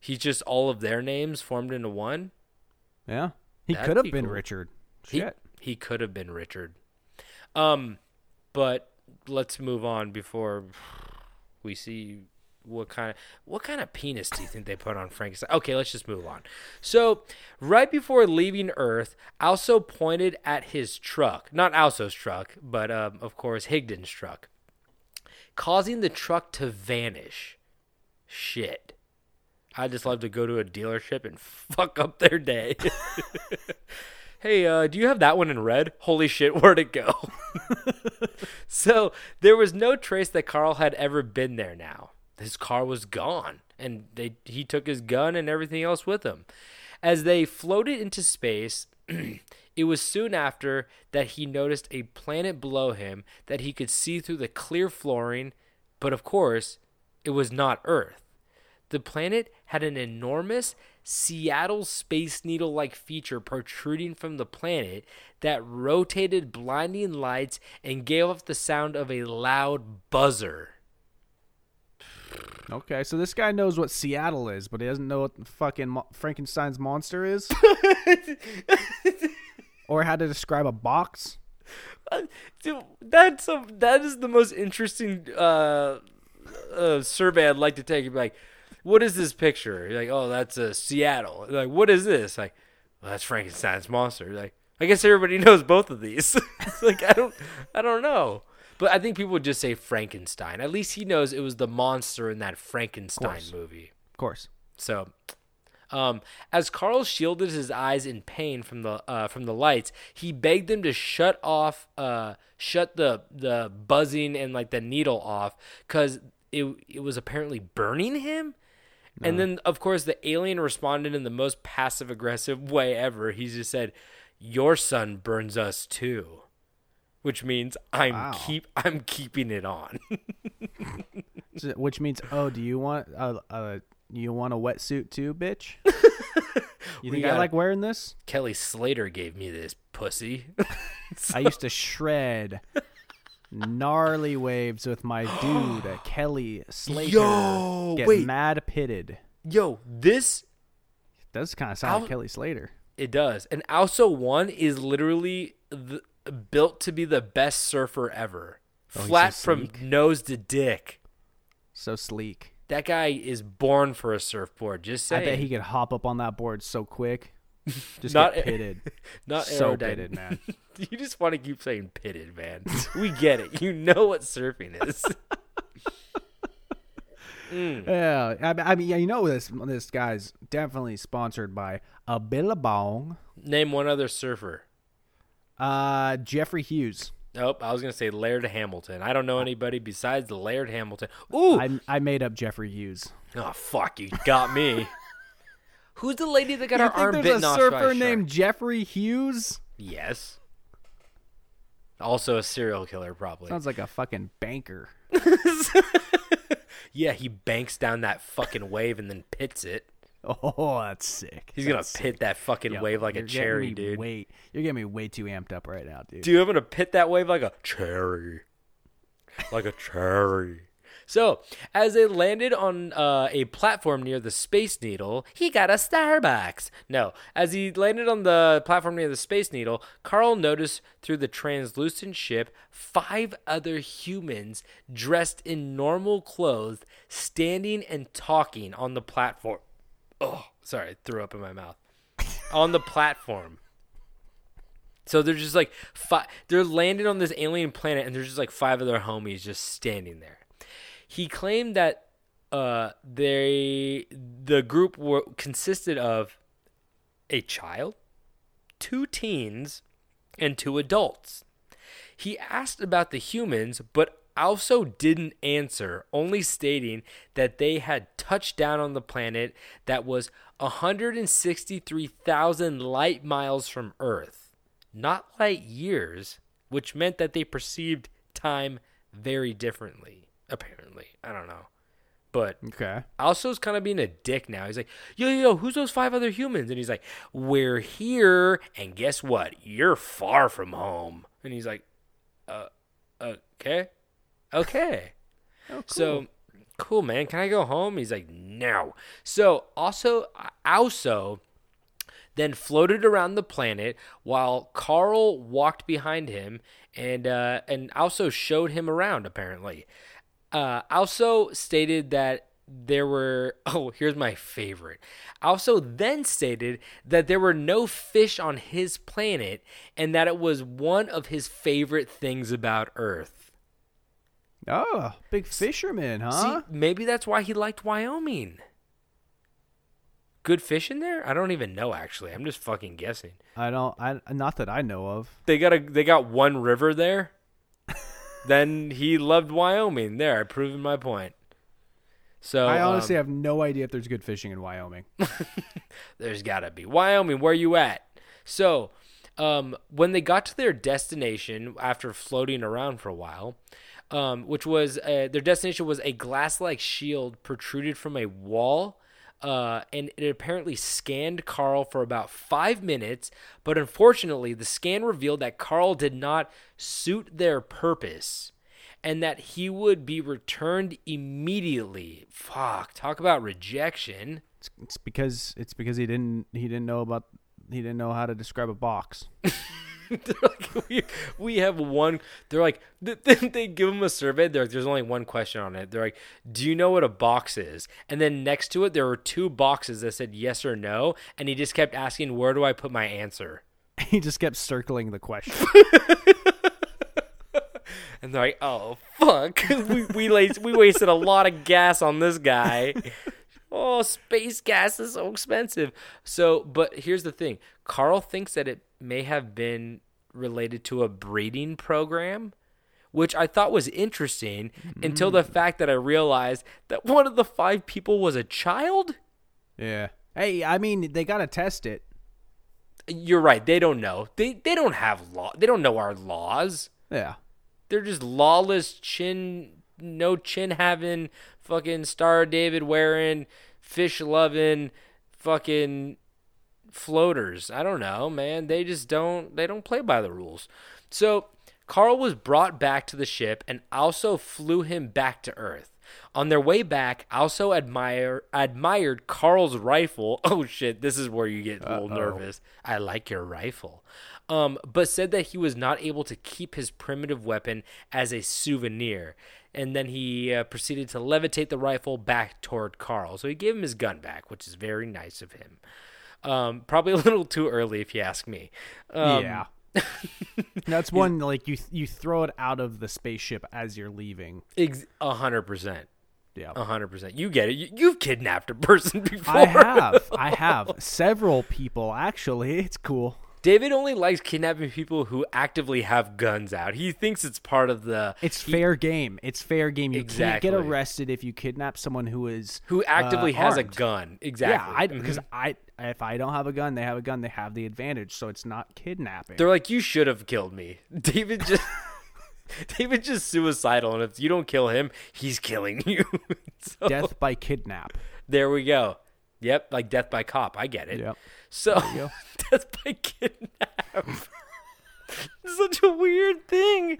he's just all of their names formed into one. Yeah, he That'd could have be been cool. Richard. He, Shit. he could have been Richard. Um, but let's move on before we see what kind of what kind of penis do you think they put on Frankenstein? Okay, let's just move on. So, right before leaving Earth, Aussou pointed at his truck, not Aussou's truck, but um, of course Higdon's truck, causing the truck to vanish. Shit. I just love to go to a dealership and fuck up their day. hey, uh, do you have that one in red? Holy shit, where'd it go? so there was no trace that Carl had ever been there now. His car was gone, and they he took his gun and everything else with him. As they floated into space, it was soon after that he noticed a planet below him that he could see through the clear flooring, but of course, it was not Earth. The planet had an enormous Seattle Space Needle like feature protruding from the planet that rotated blinding lights and gave off the sound of a loud buzzer. Okay, so this guy knows what Seattle is, but he doesn't know what the fucking mo- Frankenstein's monster is, or how to describe a box. Dude, that's a, that is the most interesting uh, uh, survey I'd like to take. Like, what is this picture? You're like, oh, that's uh, Seattle. You're like, what is this? Like, well, that's Frankenstein's monster. You're like, I guess everybody knows both of these. Like, I don't, I don't know. But I think people would just say Frankenstein. At least he knows it was the monster in that Frankenstein course. movie. Of course. So, um, as Carl shielded his eyes in pain from the uh, from the lights, he begged them to shut off, uh, shut the the buzzing and like the needle off, because it it was apparently burning him. And then, of course, the alien responded in the most passive aggressive way ever. He just said, "Your son burns us too," which means I'm Wow. keep I'm keeping it on. So- Which means, oh, do you want uh, uh you want a wetsuit too, bitch? You think I gotta- like wearing this? Kelly Slater gave me this pussy. I used to shred gnarly waves with my dude, Kelly Slater. Yo, get wait. mad pitted. Yo, this Does kind of sound I'll- like Kelly Slater. It does. And Aussou One is literally the, built to be the best surfer ever. Oh, Flat so from nose to dick. So sleek. That guy is born for a surfboard. Just saying. I bet he could hop up on that board so quick. Just Not- get pitted. Not so pitted, man. you just want to keep saying pitted, man. we get it. You know what surfing is. Mm. Yeah, I, I mean, yeah, you know this this guy's definitely sponsored by a Billabong. Name one other surfer. Uh, Jeffrey Hughes. Nope, I was gonna say Laird Hamilton. I don't know anybody besides Laird Hamilton. Ooh, I I made up Jeffrey Hughes. oh fuck, you got me. Who's the lady that got you her think arm there's bitten a off surfer a shark? named Jeffrey Hughes? Yes. Also a serial killer, probably. Sounds like a fucking banker. yeah, he banks down that fucking wave and then pits it. Oh, that's sick. He's gonna sick. pit that fucking Yo, wave like a cherry, dude. Wait, you're getting me way too amped up right now, dude. Dude, I'm gonna pit that wave like a cherry. Like a cherry. So, as they landed on uh, a platform near the Space Needle, he got a Starbucks. No, as he landed on the platform near the Space Needle, Carl noticed through the translucent ship five other humans dressed in normal clothes standing and talking on the platform. Oh, sorry, I threw up in my mouth. on the platform. So they're just like they're landing on this alien planet, and there's just like five of their homies just standing there. He claimed that uh, they the group were consisted of a child, two teens, and two adults. He asked about the humans, but Aussou didn't answer, only stating that they had touched down on the planet that was 163,000 light miles from Earth, not light years, which meant that they perceived time very differently, apparently. I don't know. But Okay. Aussou's kind of being a dick now. He's like, yo, yo, yo, who's those five other humans? And he's like, we're here, and guess what? You're far from home. And he's like, uh, okay, okay. So, cool, man. Can I go home? He's like, no. So, Aussou, Aussou, then floated around the planet while Carl walked behind him and uh, and Aussou showed him around. Apparently, uh, Aussou stated that there were oh here's my favorite. Aussou then stated that there were no fish on his planet and that it was one of his favorite things about Earth. Oh, big fisherman, huh? See, maybe that's why he liked Wyoming. Good fish in there? I don't even know actually. I'm just fucking guessing. I don't. I not that I know of. They got a they got one river there. then he loved Wyoming. There, I've proven my point. So I honestly um, have no idea if there's good fishing in Wyoming. there's gotta be Wyoming. Where you at? So, um, when they got to their destination after floating around for a while, um, which was uh, their destination was a glass-like shield protruded from a wall. Uh, and it apparently scanned Carl for about five minutes, but unfortunately, the scan revealed that Carl did not suit their purpose and that he would be returned immediately. Fuck, talk about rejection. It's, it's because it's because he didn't he didn't know about he didn't know how to describe a box. like, we, we have one. They're like, th- th- they give him a survey. They're like, there's only one question on it. They're like, do you know what a box is? And then next to it, there were two boxes that said yes or no. And he just kept asking, where do I put my answer? he just kept circling the question. And they're like, oh, fuck. we, we, we wasted a lot of gas on this guy. Oh, space gas is so expensive. So, but here's the thing Carl thinks that it may have been related to a breeding program, which I thought was interesting until the mm. fact that I realized that one of the five people was a child. yeah. Hey, I mean, they gotta test it. You're right. They don't know. They they don't have law. They don't know our laws. Yeah. They're just lawless chin, no chin having, fucking Star David wearing, fish loving, fucking floaters. I don't know, man. They just don't. They don't play by the rules. So Carl was brought back to the ship and Aussou flew him back to Earth. On their way back, Aussou admire admired Carl's rifle. Oh shit, this is where you get a little nervous. I like your rifle. Um, but said that he was not able to keep his primitive weapon as a souvenir. And then he uh, proceeded to levitate the rifle back toward Carl. So he gave him his gun back, which is very nice of him. Um, probably a little too early, if you ask me. Um, yeah. That's one like you you throw it out of the spaceship as you're leaving. a hundred percent. Yeah. A hundred percent. You get it. You, you've kidnapped a person before. I have. I have several people actually. It's cool. David only likes kidnapping people who actively have guns out. He thinks it's part of the. It's fair game. It's fair game. You can't get arrested if you kidnap someone who is who actively uh, has a gun. Exactly. Yeah, I Mhm. because I if I don't have a gun, they have a gun. They have the advantage, so it's not kidnapping. They're like, you should have killed me. David just. David just suicidal, and if you don't kill him, he's killing you. so, Death by kidnap. There we go. Yep, like death by cop. I get it. Yep. So death by kidnap. such a weird thing.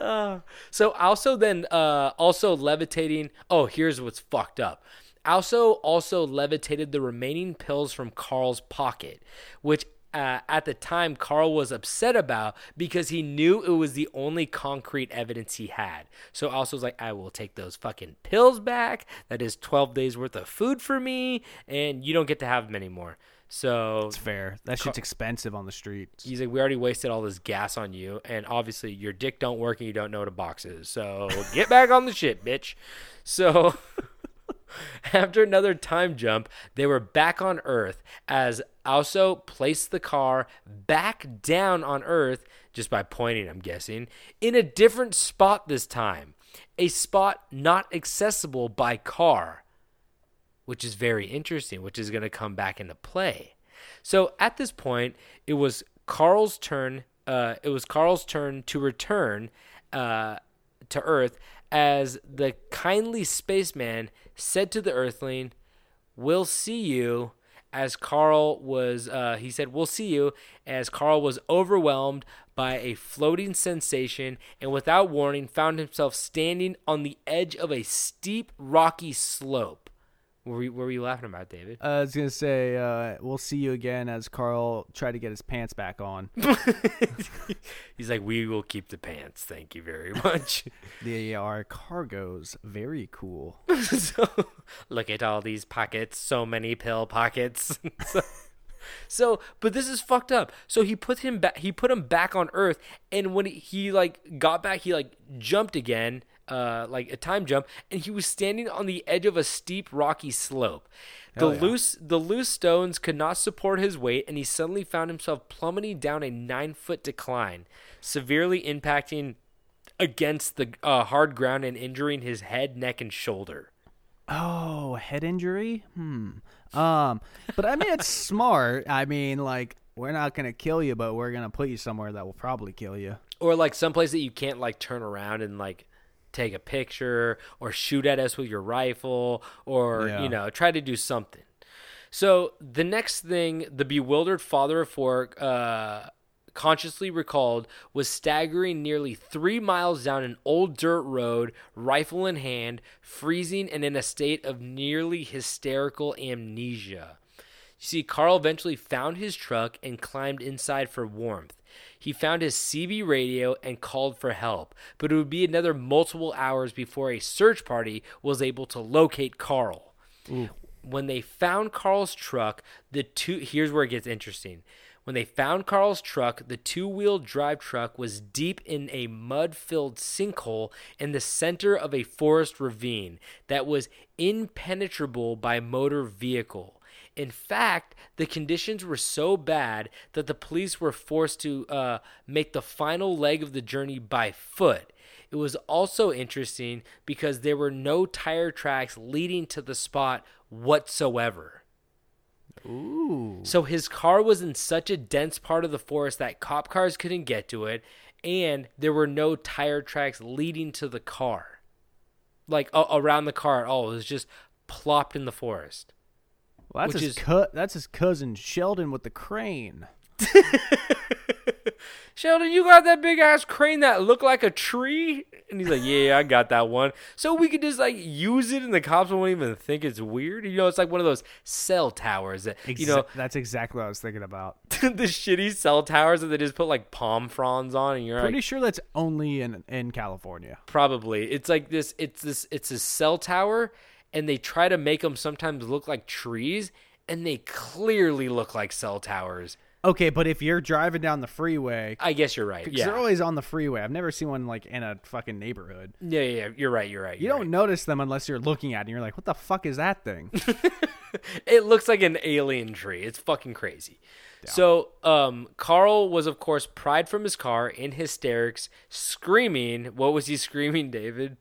Uh, so Aussou then uh, Aussou levitating. Oh, here's what's fucked up. Aussou Aussou levitated the remaining pills from Carl's pocket, which uh, at the time Carl was upset about because he knew it was the only concrete evidence he had. So Aussou was like, I will take those fucking pills back. That is 12 days worth of food for me, and you don't get to have them anymore. So It's fair. That shit's expensive on the street. he's like, we already wasted all this gas on you, and obviously your dick don't work and you don't know what a box is. So get back on the shit, bitch. So after another time jump, they were back on Earth as Aussou placed the car back down on Earth just by pointing, I'm guessing, in a different spot this time, a spot not accessible by car which is very interesting, which is going to come back into play. So at this point, it was Carl's turn. Uh, it was Carl's turn to return uh, to Earth as the kindly spaceman said to the Earthling, "We'll see you." As Carl was, uh, he said, "We'll see you." As Carl was overwhelmed by a floating sensation and, without warning, found himself standing on the edge of a steep, rocky slope. What were you, what were you laughing about, David? I was gonna say uh, we'll see you again as Carl tried to get his pants back on. He's like, we will keep the pants. Thank you very much. they are cargos, very cool. so, look at all these pockets. So many pill pockets. so, so, but this is fucked up. So he put him back. He put him back on Earth, and when he, he like got back, he like jumped again, uh, like a time jump, and he was standing on the edge of a steep, rocky slope. The yeah. loose the loose stones could not support his weight, and he suddenly found himself plummeting down a nine foot decline, severely impacting against the uh, hard ground and injuring his head, neck, and shoulder. Oh, head injury? Hmm. Um, but I mean, it's smart. I mean, like, we're not gonna kill you, but we're gonna put you somewhere that will probably kill you. or like someplace that you can't like turn around and like take a picture or shoot at us with your rifle or Yeah. you know try to do something so the next thing the bewildered father of four uh, consciously recalled was staggering nearly three miles down an old dirt road rifle in hand freezing and in a state of nearly hysterical amnesia you see, Carl eventually found his truck and climbed inside for warmth. He found his CB radio and called for help, but it would be another multiple hours before a search party was able to locate Carl. When they found Carl's truck, the two here's where it gets interesting. When they found Carl's truck, the two wheel drive truck was deep in a mud filled sinkhole in the center of a forest ravine that was impenetrable by motor vehicle. In fact, the conditions were so bad that the police were forced to uh, make the final leg of the journey by foot. It was also interesting because there were no tire tracks leading to the spot whatsoever. Ooh. So his car was in such a dense part of the forest that cop cars couldn't get to it, and there were no tire tracks leading to the car. Like a- around the car at all. It was just plopped in the forest. Well, that's Which his is- cut. That's his cousin Sheldon with the crane. Sheldon, you got that big ass crane that looked like a tree? And he's like, Yeah, I got that one. So we could just like use it and the cops won't even think it's weird. You know, it's like one of those cell towers that you know that's exactly what I was thinking about. the shitty cell towers that they just put like palm fronds on and you're Pretty like sure that's only in in California. probably. It's like this it's this it's a cell tower and they try to make them sometimes look like trees and they clearly look like cell towers. Okay, but if you're driving down the freeway, I guess you're right. because Yeah. they're always on the freeway. I've never seen one like in a fucking neighborhood. yeah, yeah, yeah, you're right, you're right. You you're don't right. notice them unless you're looking at it and you're like, what the fuck is that thing? It looks like an alien tree. It's fucking crazy. So, um, Carl was, of course, pried from his car in hysterics, screaming. What was he screaming, David?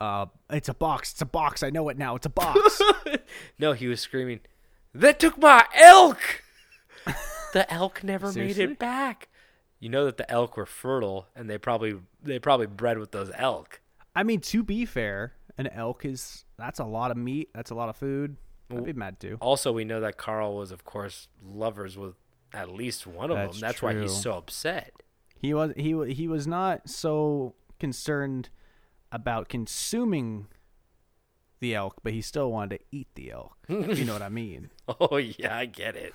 Uh, it's a box. It's a box. I know it now. It's a box. No, he was screaming, That took my elk! the elk never made Seriously? it back. You know that the elk were fertile, and they probably they probably bred with those elk. I mean, to be fair, an elk is that's a lot of meat. That's a lot of food. I'd be mad too. Also, we know that Carl was, of course, lovers with at least one of That's them. That's why he's so upset. He was he he was not so concerned about consuming the elk, but he still wanted to eat the elk. you know what I mean? Oh yeah, I get it.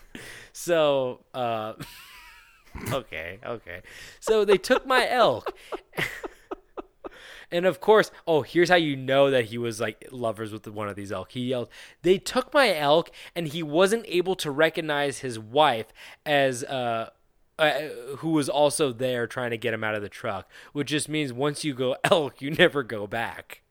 So, uh, okay, okay. So they took my elk, and of course, oh, here's how you know that he was like lovers with one of these elk. He yelled, "They took my elk," and he wasn't able to recognize his wife as uh. Uh, who was also there trying to get him out of the truck, which just means once you go elk, you never go back.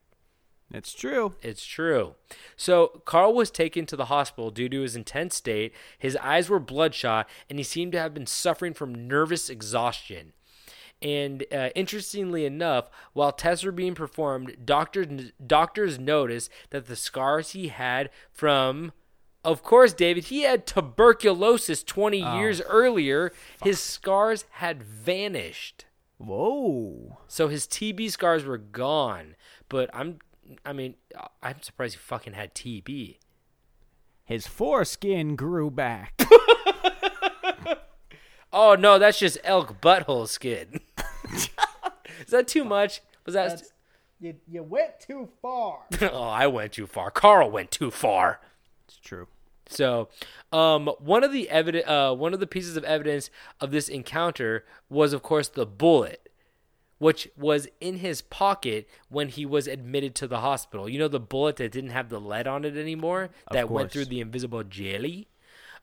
It's true. It's true. So Carl was taken to the hospital due to his intense state. His eyes were bloodshot, and he seemed to have been suffering from nervous exhaustion. And uh, interestingly enough, while tests were being performed, doctors doctors noticed that the scars he had from, of course, David, he had tuberculosis 20 ah. years earlier. His scars had vanished. Whoa. So his TB scars were gone. But I'm, I mean, I'm surprised he fucking had TB. His foreskin grew back. Oh no, that's just elk butthole skin. Is that too much? Was that? you, you went too far. oh, I went too far. Carl went too far. It's true. So, um, one of the evidence, uh, one of the pieces of evidence of this encounter was, of course, the bullet, which was in his pocket when he was admitted to the hospital. You know, the bullet that didn't have the lead on it anymore, that went through the invisible jelly.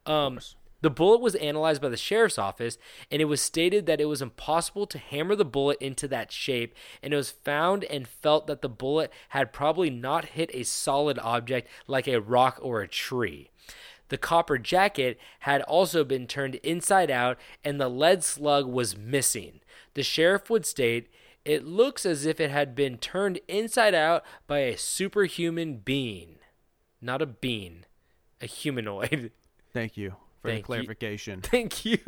Um, the bullet was analyzed by the sheriff's office, and it was stated that it was impossible to hammer the bullet into that shape, and it was found and felt that the bullet had probably not hit a solid object like a rock or a tree. The copper jacket had also been turned inside out, and the lead slug was missing. The sheriff would state, It looks as if it had been turned inside out by a superhuman being. Not a bean, a humanoid. Thank you for Thank the you. clarification. Thank you.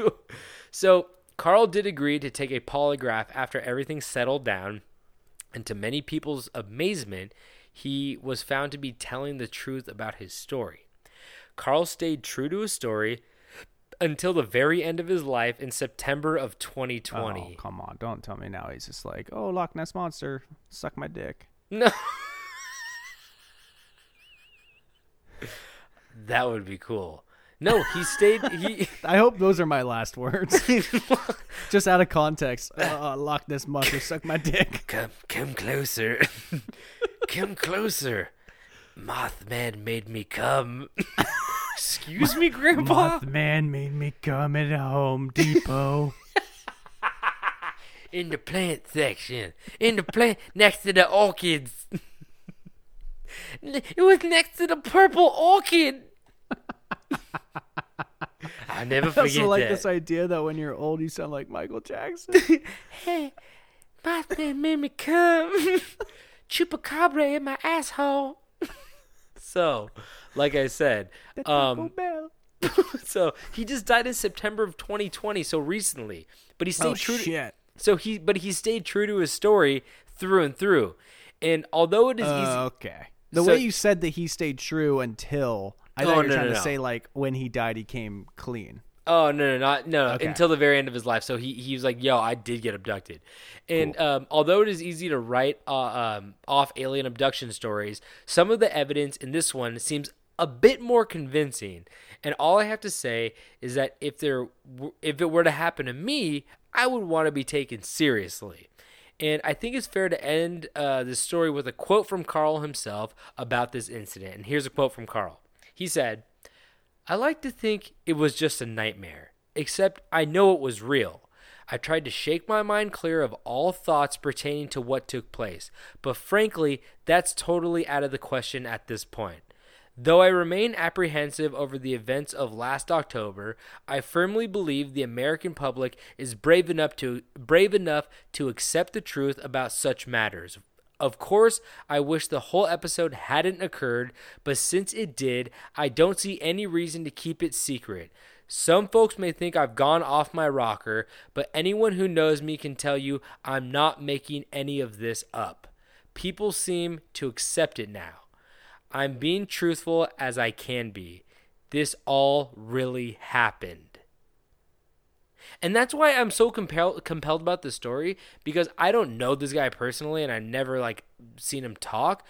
So, Carl did agree to take a polygraph after everything settled down, and to many people's amazement, he was found to be telling the truth about his story. Carl stayed true to his story until the very end of his life in September of 2020. Oh, come on. Don't tell me now he's just like, oh, Loch Ness Monster, suck my dick. No. that would be cool. No, he stayed. He I hope those are my last words. just out of context. Uh, Loch Ness Monster, suck my dick. come, come closer, come closer. Mothman made me come. Excuse me, Grandpa. Mothman made me come at Home Depot. In the plant section, in the plant next to the orchids. it was next to the purple orchid. I'll never I forget also like that. this idea that when you're old, you sound like Michael Jackson. Hey, my Mothman made me come. Chupacabra in my asshole. so, like I said, um, so he just died in September of 2020, so recently. But he stayed Oh, true. To, so he, but he stayed true to his story through and through. And although it is easy, Uh, okay. The So- way you said that he stayed true until I thought Oh, you were no, trying no, to no. say like when he died he came clean. Oh no no not no Okay. until the very end of his life. So he he was like, "Yo, I did get abducted," and um, although it is easy to write uh, um, off alien abduction stories, some of the evidence in this one seems a bit more convincing. And all I have to say is that if there if it were to happen to me, I would want to be taken seriously. And I think it's fair to end uh, this story with a quote from Carl himself about this incident. And here's a quote from Carl. He said. I like to think it was just a nightmare, except I know it was real. I tried to shake my mind clear of all thoughts pertaining to what took place, but frankly, that's totally out of the question at this point. Though I remain apprehensive over the events of last October, I firmly believe the American public is brave enough to brave enough to accept the truth about such matters. Of course, I wish the whole episode hadn't occurred, but since it did, I don't see any reason to keep it secret. Some folks may think I've gone off my rocker, but anyone who knows me can tell you I'm not making any of this up. People seem to accept it now. I'm being truthful as I can be. This all really happened. And that's why I'm so compelled compelled about this story because I don't know this guy personally and I never like seen him talk,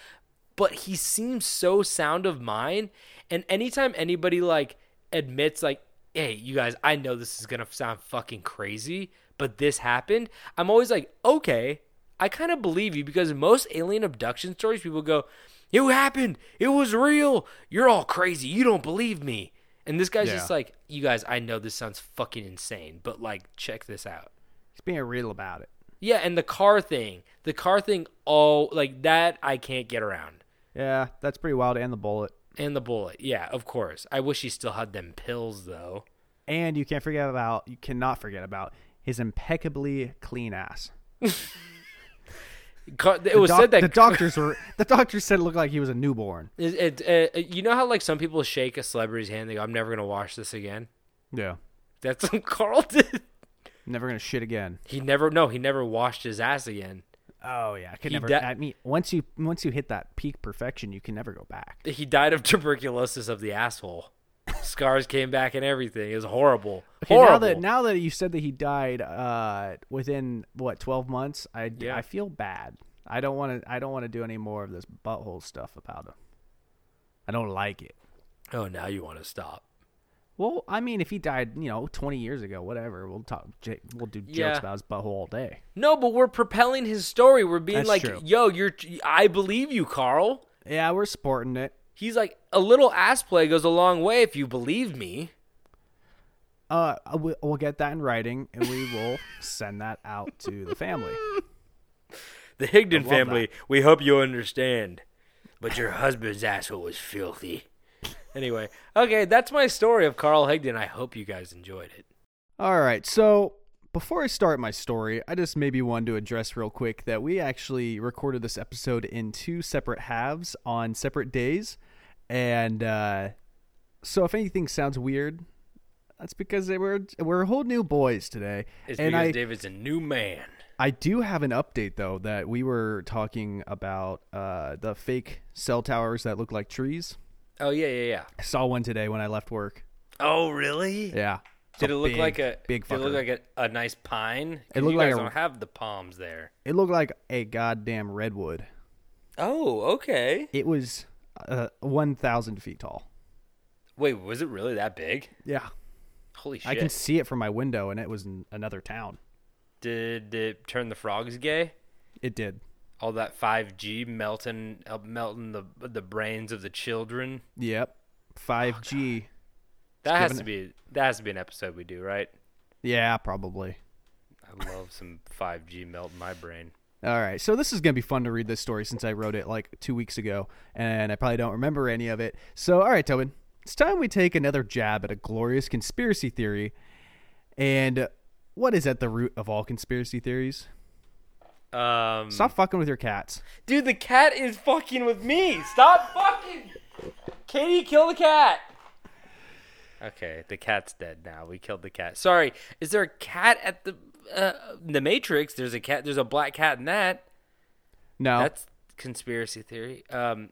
but he seems so sound of mind. And anytime anybody like admits like, "Hey, you guys, I know this is gonna sound fucking crazy, but this happened," I'm always like, "Okay, I kind of believe you," because most alien abduction stories, people go, "It happened. It was real. You're all crazy. You don't believe me." And this guy's Yeah. just like, "You guys, I know this sounds fucking insane, but like, check this out." He's being real about it. Yeah, and the car thing, the car thing, all like that, I can't get around. Yeah, that's pretty wild. And the bullet. And the bullet, yeah, of course. I wish he still had them pills though. And you can't forget about, you cannot forget about his impeccably clean ass. It The was doc- said that the doctors were, the doctors said it looked like he was a newborn. It, it, uh, you know how like some people shake a celebrity's hand, they go, "I'm never gonna wash this again." Yeah. That's what Carl did. Never gonna shit again. He never, no, he never washed his ass again. Oh yeah, I could He never. di- I mean, once you once you hit that peak perfection, you can never go back. He died of tuberculosis of the asshole. Scars came back and everything. It was horrible. Okay, horrible. now that now that you said that he died uh, within what twelve months, I Yeah. I feel bad. I don't want to I don't want to do any more of this butthole stuff about him. I don't like it. oh, now you want to stop? Well, I mean, if he died, you know, twenty years ago, whatever, we'll talk. We'll do jokes Yeah. about his butthole all day. No, but we're propelling his story. We're being That's like, true. "Yo, you're, I believe you, Carl." Yeah, we're sporting it. He's like, a little ass play goes a long way if you believe me. Uh, we- we'll get that in writing, and we will send that out to the family. The Higdon family, we hope you understand. But your husband's asshole was filthy. Anyway, okay, that's my story of Carl Higdon. I hope you guys enjoyed it. All right. So before I start my story, I just maybe wanted to address real quick that we actually recorded this episode in two separate halves on separate days. And uh, so if anything sounds weird, that's because they were we're a whole new boys today. It's and because I, David's a new man. I do have an update though that we were talking about uh, the fake cell towers that look like trees. Oh yeah, yeah, yeah. I saw one today when I left work. Oh really? Yeah. It's Did it look big, like a big Did it look like a, a nice pine? It looked you like guys a- don't have the palms there. It looked like a goddamn redwood. Oh, okay. It was uh, 1,000 feet tall. Wait, was it really that big? Yeah. Holy shit! I can see it from my window, and it was in another town. Did it turn the frogs gay? It did. All that 5G melting, uh, melting the the brains of the children. Yep. 5G. That has to be that has to be an episode we do, right? yeah, probably. I love some 5G melt in my brain. All right. So this is going to be fun to read this story since I wrote it like two weeks ago, and I probably don't remember any of it. So, all right, Tobin. It's time we take another jab at a glorious conspiracy theory. And what is at the root of all conspiracy theories? Um, Stop fucking with your cats. dude, the cat is fucking with me. Stop fucking. Katie, kill the cat. Okay, the cat's dead now. We killed the cat. Sorry, is there a cat at the uh, the Matrix? There's a cat. There's a black cat in that. No, That's conspiracy theory. Um,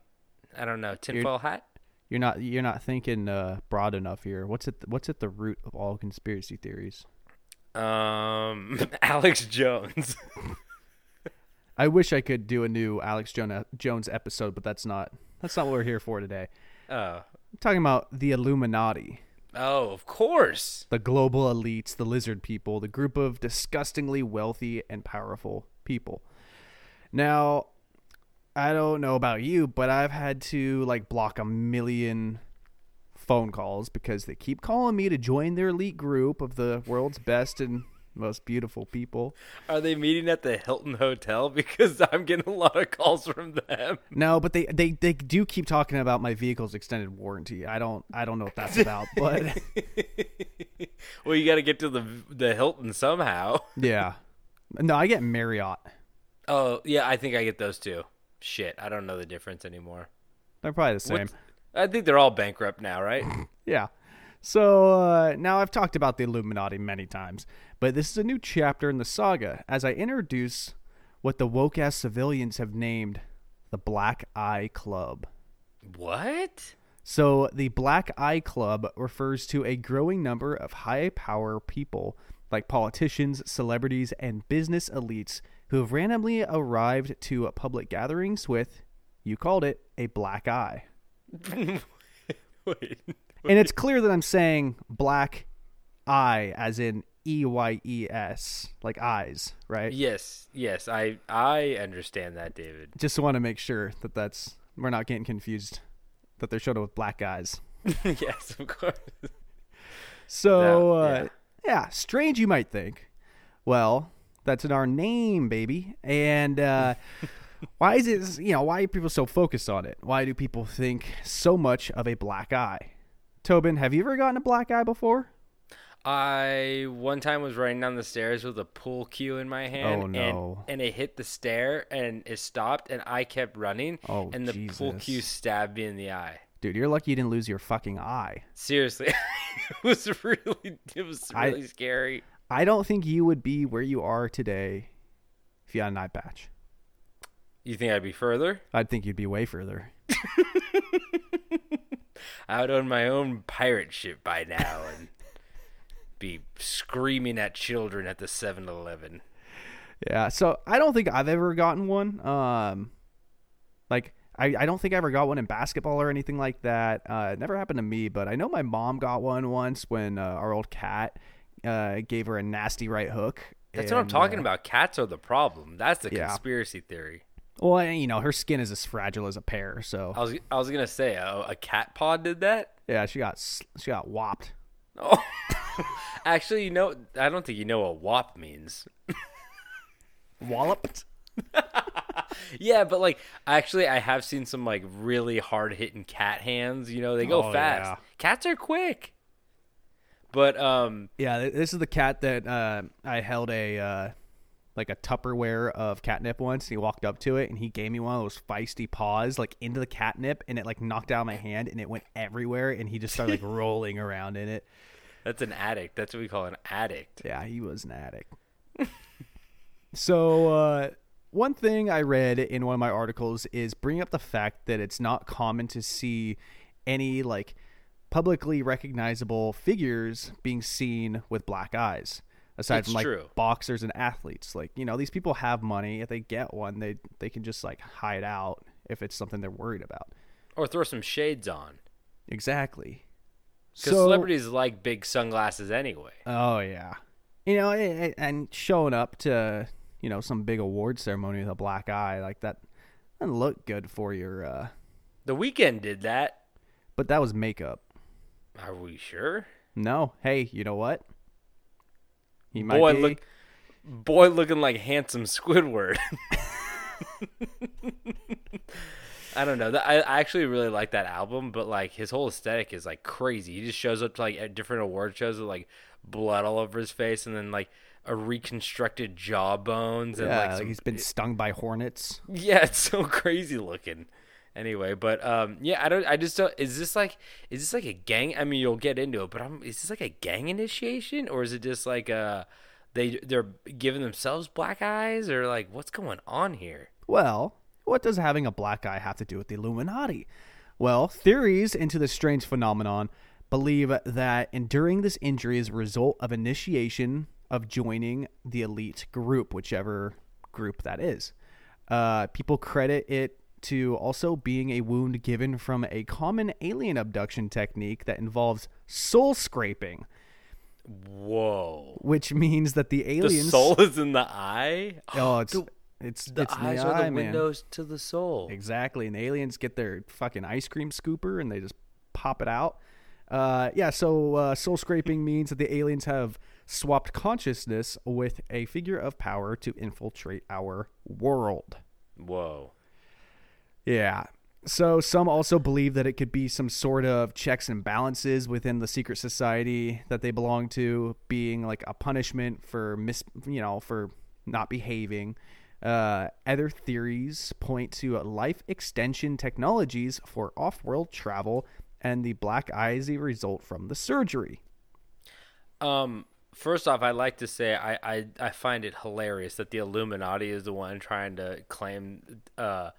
I don't know. Tinfoil hat. You're not you're not thinking uh, broad enough here. What's at what's at the root of all conspiracy theories? Um, Alex Jones. I wish I could do a new Alex Jones Jones episode, but that's not that's not what we're here for today. oh, I'm talking about the Illuminati, oh, of course. the global elites, the lizard people, the group of disgustingly wealthy and powerful people. Now, I don't know about you, but I've had to like block a million phone calls because they keep calling me to join their elite group of the world's best and most beautiful people. Are they meeting at the Hilton Hotel? Because I'm getting a lot of calls from them. No, but they, they they do keep talking about my vehicle's extended warranty. I don't I don't know what that's about, but Well, you got to get to the the Hilton somehow. yeah. No, I get Marriott. Oh, yeah, I think I get those too. Shit, I don't know the difference anymore. They're probably the same. What's- I think they're all bankrupt now, right? Yeah. So uh, now I've talked about the Illuminati many times, but this is a new chapter in the saga as I introduce what the woke ass civilians have named the Black Eye Club. what? So, the Black Eye Club refers to a growing number of high power people like politicians, celebrities, and business elites who have randomly arrived to public gatherings with, you called it, a black eye. Wait. And it's clear that I'm saying black eye as in E Y E S, like eyes, right? Yes, yes, I I understand that, David. Just want to make sure that that's we're not getting confused that they're showed up with black eyes. yes, of course. So, That- uh, yeah. strange you might think. Well, that's in our name, baby. And uh, why is it, you know, why are people so focused on it? Why do people think so much of a black eye? Tobin, have you ever gotten a black eye before? I one time was running down the stairs with a pool cue in my oh, hand, Oh, no. and, and it hit the stair and it stopped, and I kept running, Oh, and the pool cue stabbed me in the eye. Dude, you're lucky you didn't lose your fucking eye. Seriously, it was really it was I- really scary. I don't think you would be where you are today if you had an eye patch. You think I'd be further? I'd think you'd be way further. Would own my own pirate ship by now and be screaming at children at the 7-Eleven. Yeah, so I don't think I've ever gotten one. Um, like I, I don't think I ever got one in basketball or anything like that. Uh, it never happened to me, but I know my mom got one once when uh, our old cat uh, gave her a nasty right hook. That's what I'm talking uh, about. Cats are the problem. That's the Yeah. conspiracy theory. Well, you know, her skin is as fragile as a pear, so I was I was gonna say a, a cat paw did that. yeah, she got she got whopped. Oh, actually, you know, I don't think you know what WAP means. Walloped. Yeah, but like, actually, I have seen some like really hard hitting cat hands. You know, they go Oh, fast. yeah. Cats are quick. But um, Yeah, this is the cat that uh, I held a uh, like a Tupperware of catnip once. And he walked up to it and he gave me one of those feisty paws like into the catnip, and it like knocked out my hand and it went everywhere. And he just started like rolling around in it. that's an addict. That's what we call an addict. Yeah, he was an addict. so, uh, one thing I read in one of my articles is bringing up the fact that it's not common to see any like publicly recognizable figures being seen with black eyes. Aside It's from like true. boxers and athletes, like you know, these people have money. If they get one, they they can just like hide out if it's something they're worried about. Or throw some shades on. Exactly. Because So- celebrities like big sunglasses anyway. Oh yeah, you know, and showing up to you know some big award ceremony with a black eye like that doesn't look good for your. uh The Weeknd did that. But that was makeup. Are we sure? No, hey, you know what? He might Boy, be. look, boy, looking like handsome Squidward. I don't know. I actually really like that album, but like his whole aesthetic is like crazy. He just shows up to like at different award shows with like blood all over his face, and then like a reconstructed jawbones, and yeah, like, like some- he's been stung by hornets. yeah, it's so crazy looking. Anyway, but um, yeah, I don't. I just don't. Is this like? Is this like a gang? I mean, you'll get into it, but I'm. Is this like a gang initiation, or is it just like uh, they they're giving themselves black eyes, or like what's going on here? Well, what does having a black eye have to do with the Illuminati? Well, theories into this strange phenomenon believe that enduring this injury is a result of initiation of joining the elite group, whichever group that is. Uh, people credit it to also being a wound given from a common alien abduction technique that involves soul scraping, Whoa! which means that the aliens. The soul is in the eye. Oh, it's The- it's The it's eyes the are eye, the man. windows to the soul. Exactly. And the aliens get their fucking ice cream scooper and they just pop it out. Uh, yeah, so uh, soul scraping means that the aliens have swapped consciousness with a figure of power to infiltrate our world. Whoa! Yeah. So some also believe that it could be some sort of checks and balances within the secret society that they belong to, being like a punishment for mis, you know, for not behaving. Uh, other theories point to life extension technologies for off-world travel, and the black eye is a result from the surgery. Um, first off, I'd like to say I, I, I find it hilarious that the Illuminati is the one trying to claim uh,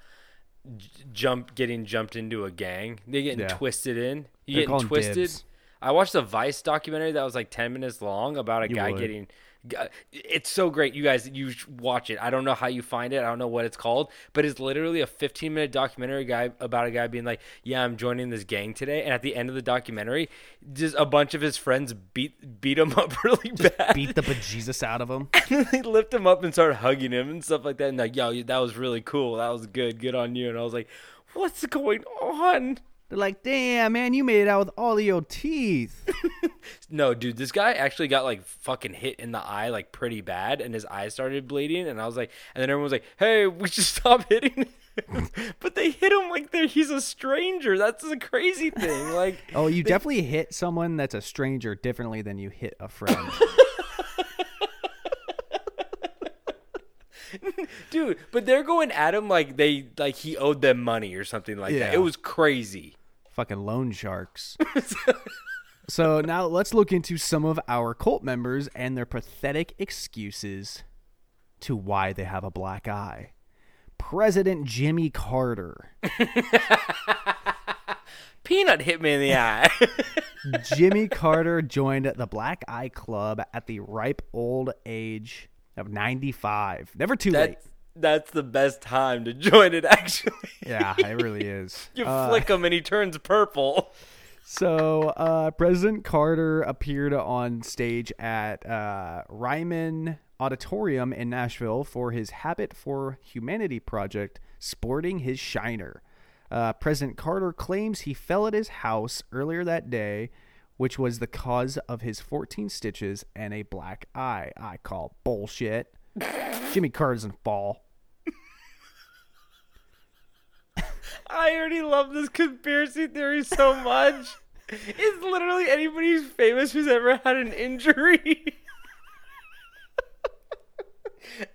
j- jump getting jumped into a gang. They getting Yeah. twisted in. You They're getting twisted. dibs. I watched a Vice documentary that was like 10 minutes long about a You guy would. getting. G- uh, It's so great, you guys. You watch it. I don't know how you find it. I don't know what it's called, but it's literally a 15 minute documentary guy about a guy being like, "Yeah, I'm joining this gang today." And at the end of the documentary, just a bunch of his friends beat beat him up really bad. Beat the bejesus out of him. they lift him up and start hugging him and stuff like that. And like, yo, that was really cool. That was good. Good on you. And I was like, what's going on? They're like, damn, man, you made it out with all of your teeth. No, dude, this guy actually got like fucking hit in the eye, like pretty bad, and his eye started bleeding. And I was like, and then everyone was like, hey, we should stop hitting. him." but they hit him like they're, he's a stranger. That's a crazy thing. Like, Oh, you definitely hit someone that's a stranger differently than you hit a friend. dude, but they're going at him like they like he owed them money or something like that. It was crazy. Fucking loan sharks. so now let's look into some of our cult members and their pathetic excuses to why they have a black eye. President Jimmy Carter. Peanut hit me in the eye. Jimmy Carter joined the Black Eye Club at the ripe old age of 95. Never too late. That's the best time to join it. Actually, Yeah, it really is. you Uh, flick him and he turns purple. So, uh, President Carter appeared on stage at uh, Ryman Auditorium in Nashville for his Habit for Humanity project, sporting his shiner. Uh, President Carter claims he fell at his house earlier that day, which was the cause of his 14 stitches and a black eye. I call bullshit. Jimmy Carter doesn't fall. I already love this conspiracy theory so much. It's literally anybody who's famous who's ever had an injury.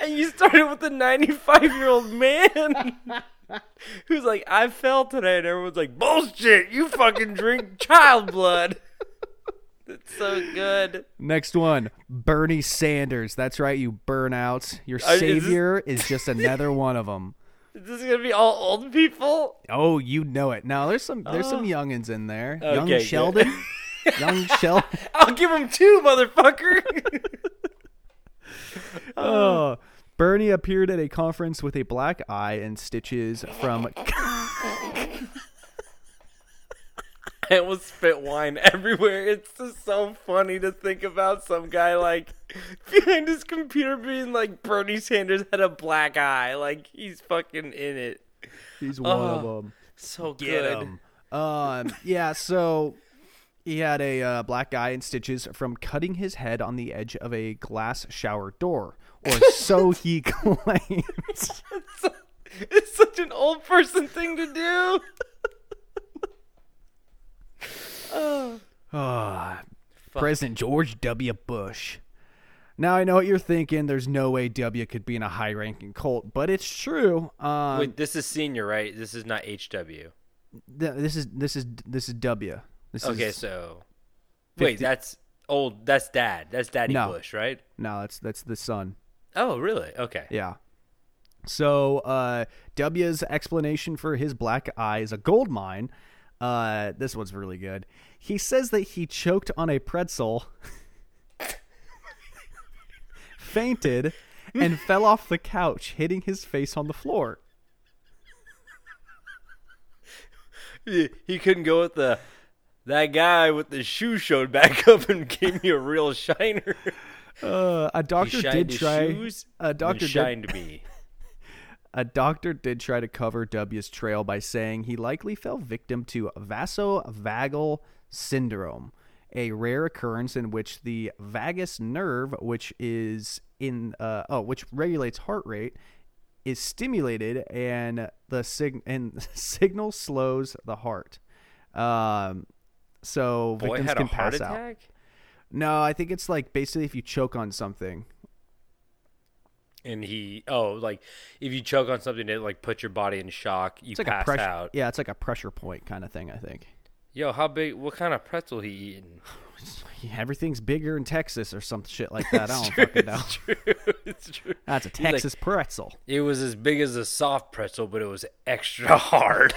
and you started with a 95 year old man who's like, I fell today. And everyone's like, bullshit, you fucking drink child blood. It's so good. Next one, Bernie Sanders. That's right, you burnouts. Your Uh, is this- savior is just another one of them. This is this to be all old people? Oh, you know it. Now there's some there's some oh. youngins in there. Okay, Young. Sheldon. Young Sheldon. I'll give him two, motherfucker. Oh, Bernie appeared at a conference with a black eye and stitches from. I almost spit wine everywhere. It's just so funny to think about some guy like behind his computer being like Bernie Sanders had a black eye. Like he's fucking in it. He's one of Oh, them. So Get good. him. Um. Yeah. So. He had a uh, black eye and stitches from cutting his head on the edge of a glass shower door, or so he claims. It's such an old person thing to do. Oh, Ah, President George W. Bush. Now I know what you're thinking. There's no way W could be in a high-ranking cult, but it's true. Um, wait, this is senior, right? This is not HW. th- this is this is this is W. This Okay, is, so wait, that's old. That's dad. That's Daddy No. Bush, right? no, that's that's the son. Oh, really? Okay. Yeah. So uh, W's explanation for his black eye is a gold mine. Uh, this one's really good. He says that he choked on a pretzel, fainted, and fell off the couch, hitting his face on the floor. he couldn't go with the that guy with the shoe showed back up and gave me a real shiner. Uh, a doctor did try. shoes A doctor did, shined me. A doctor did try to cover W's trail by saying he likely fell victim to vasovagal syndrome, a rare occurrence in which the vagus nerve, which is in uh, oh, which regulates heart rate, is stimulated and the sig- and signal slows the heart. Um, so Boy victims can a heart pass out. No, I think it's like basically if you choke on something. And he, oh, like if you choke on something that like puts your body in shock, you It's like pass a pressure. out. Yeah, it's like a pressure point kind of thing. I think. Yo, how big? What kind of pretzel he eating? Everything's bigger in Texas or some shit like that. I don't fucking know. It's true. It's true. That's a He's like, Texas pretzel. it was as big as a soft pretzel, but it was extra hard.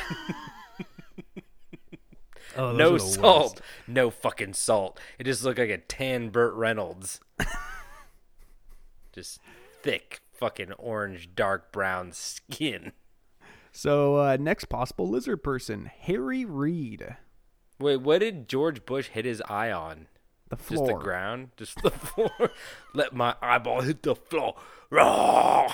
Oh, no salt. worst. No fucking salt. It just looked like a tan Burt Reynolds. just thick, fucking orange, dark brown skin. So uh, next possible lizard person, Harry Reid. Wait, what did George Bush hit his eye on? The Just floor. the ground? Just the floor? Let my eyeball hit the floor. Raw!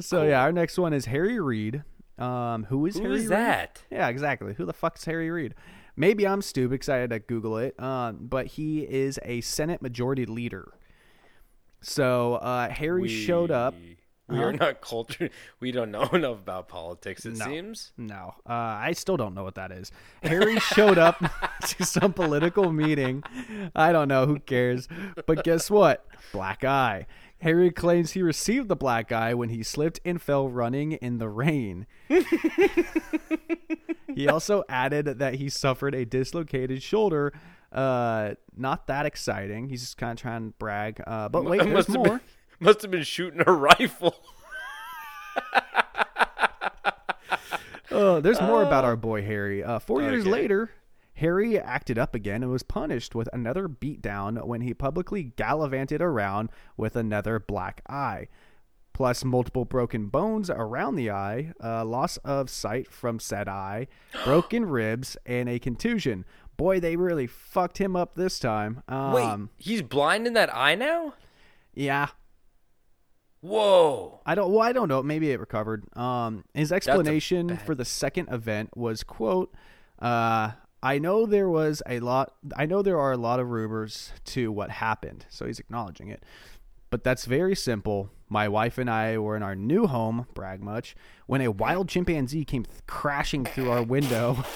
So yeah, our next one is Harry Reid. Um, who is Who Harry is Reid? that? Yeah, exactly. Who the fuck's Harry Reid? Maybe I'm stupid because I had to Google it. Um, but he is a Senate Majority Leader. So uh, Harry showed up. We are not cultured. We don't know enough about politics, it No. seems. No, uh, I still don't know what that is. Harry showed up to some political meeting. I don't know. Who cares? But guess what? Black eye. Harry claims he received the black eye when he slipped and fell running in the rain. he also added that he suffered a dislocated shoulder. Uh, not that exciting. He's just kind of trying to brag. Uh, but wait, there's must have more. been, must have been shooting a rifle. Uh, there's more about our boy Harry. Uh, four years later, Harry acted up again and was punished with another beatdown when he publicly gallivanted around with another black eye. Plus, multiple broken bones around the eye, uh, loss of sight from said eye, broken ribs, and a contusion. Boy, they really fucked him up this time. Um, Wait, he's blind in that eye now? yeah, Whoa. I don't. Well, I don't know. Maybe it recovered. Um, his explanation for the second event was, "quote uh, I know there was a lot. I know there are a lot of rumors to what happened." So he's acknowledging it, but that's very simple. My wife and I were in our new home, brag much, when a wild chimpanzee came th- crashing through our window.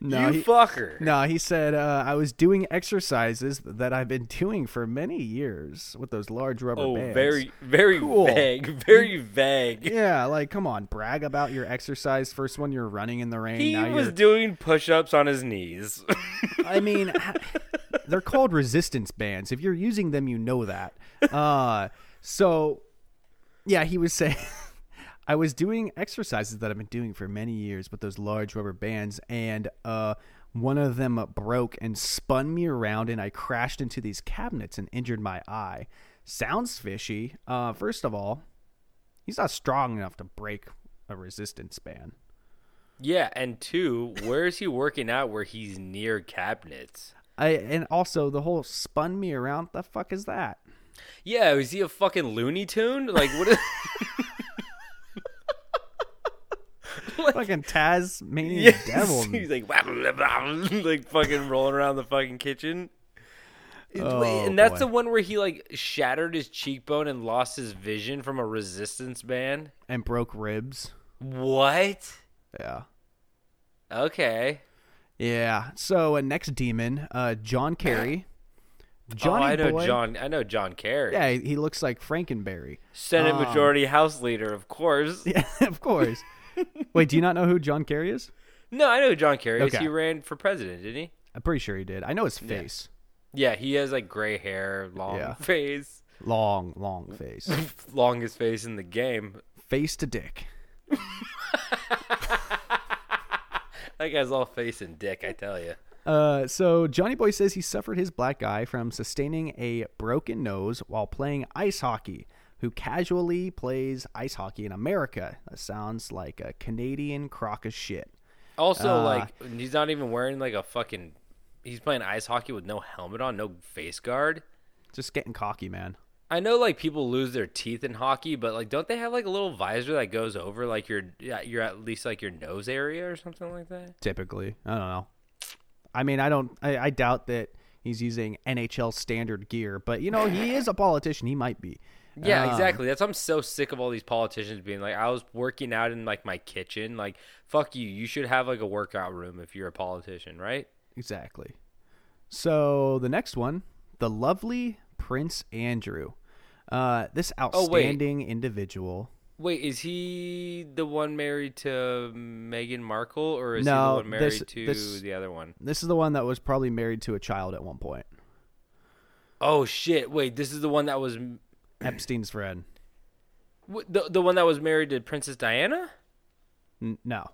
no, you he- fucker. no, he said uh, I was doing exercises that I've been doing for many years with those large rubber Oh, bands. very, very Cool. vague. Very vague. Yeah, like come on, brag about your exercise. First one, you're running in the rain. He was you're. doing push-ups on his knees. I mean, they're called resistance bands. If you're using them, you know that. Uh, so, yeah, he was saying. I was doing exercises that I've been doing for many years with those large rubber bands, and uh, one of them broke and spun me around, and I crashed into these cabinets and injured my eye. Sounds fishy. Uh, first of all, he's not strong enough to break a resistance band. yeah, and two, where is he working out where he's near cabinets? I and also the whole spun me around. The fuck is that? Yeah, is he a fucking Looney Tune? Like what? Is, Fucking Tasmanian Yes, devil. He's like, like fucking rolling around the fucking kitchen. Oh, and that's boy. the one where he like shattered his cheekbone and lost his vision from a resistance band. and broke ribs. What? Yeah. Okay. Yeah. So uh, next demon, uh, John Kerry. Johnny oh, I know boy, John. I know John Kerry. Yeah, he he looks like Frankenberry. Senate Um, Majority House Leader, of course. Yeah, of course. Wait, do you not know who John Kerry is? No, I know who John Kerry. is. Okay. He ran for president, didn't he? I'm pretty sure he did. I know his face. Yeah, he has like gray hair, long Yeah. face, Long, long face. longest face in the game. face to dick. That guy's all face and dick, I tell you. Uh, so Johnny Boy says he suffered his black eye from sustaining a broken nose while playing ice hockey. Who casually plays ice hockey in America? That sounds like a Canadian crock of shit. Also, Uh, like, he's not even wearing like a fucking. He's playing ice hockey with no helmet on, no face guard. Just getting cocky, man. I know, like, people lose their teeth in hockey, but like, don't they have like a little visor that goes over like your, yeah, you're at least like your nose area or something like that? Typically, I don't know. I mean, I don't. I, I doubt that he's using NHL standard gear, but you know, he is a politician. He might be. Yeah, Um, exactly. That's why I'm so sick of all these politicians being like, I was working out in like my kitchen. Like, fuck you. You should have like a workout room if you're a politician, right? Exactly. So the next one, the lovely Prince Andrew. Uh, this Oh, wait. outstanding individual. Wait, is he the one married to Meghan Markle, or is he the one married this- to this- the other one? This is the one that was probably married to a child at one point. Oh shit! Wait, this is the one that was. Epstein's friend. The the one that was married to Princess Diana? N- no,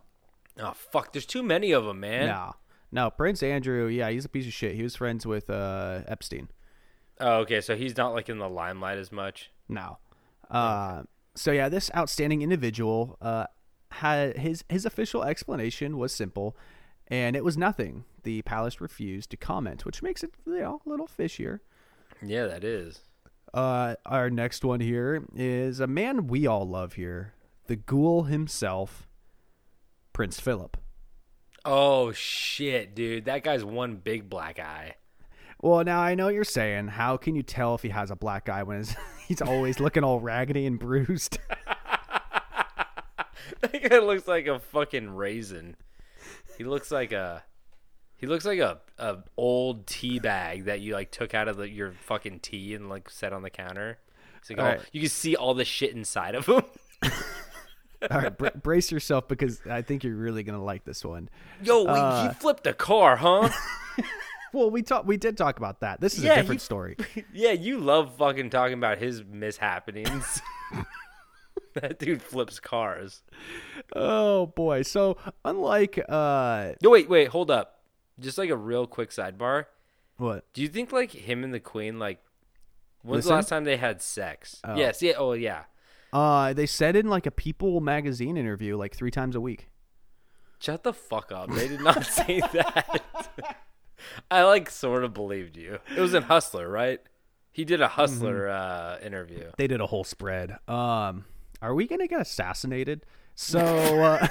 Oh fuck, there's too many of them, man. no, no. Prince Andrew, yeah, he's a piece of shit. He was friends with uh, Epstein. Oh, okay, so he's not like in the limelight as much. No. Uh, so yeah, this outstanding individual uh, had his his official explanation was simple, and it was nothing. The palace refused to comment, which makes it you know a little fishier. Yeah, that is. Uh, our next one here is a man we all love here, the ghoul himself, Prince Philip. Oh shit, dude, that guy's one big black eye. Well, now I know what you're saying. How can you tell if he has a black eye when his, he's always looking all raggedy and bruised? That guy looks like a fucking raisin. He looks like a he looks like a, a old tea bag that you like took out of the, your fucking tea and like set on the counter. It's like all, Alright. you can see all the shit inside of him. all right, br- brace yourself because I think you're really gonna like this one. Yo, wait, Uh, he flipped a car, huh? Well, we talked. We did talk about that. This is Yeah, a different story. yeah, you love fucking talking about his mishappenings. that dude flips cars. Oh boy. So unlike uh, No, wait, wait, hold up. Just like a real quick sidebar. what? Do you think like him and the queen like when's Listen? the last time they had sex? Yes, yeah, oh yeah. Uh, they said in like a People magazine interview, like three times a week. Shut the fuck up. They did not say that. I like sort of believed you. It was in Hustler, right? He did a Hustler uh, interview. They did a whole spread. Um, are we gonna get assassinated? So, uh,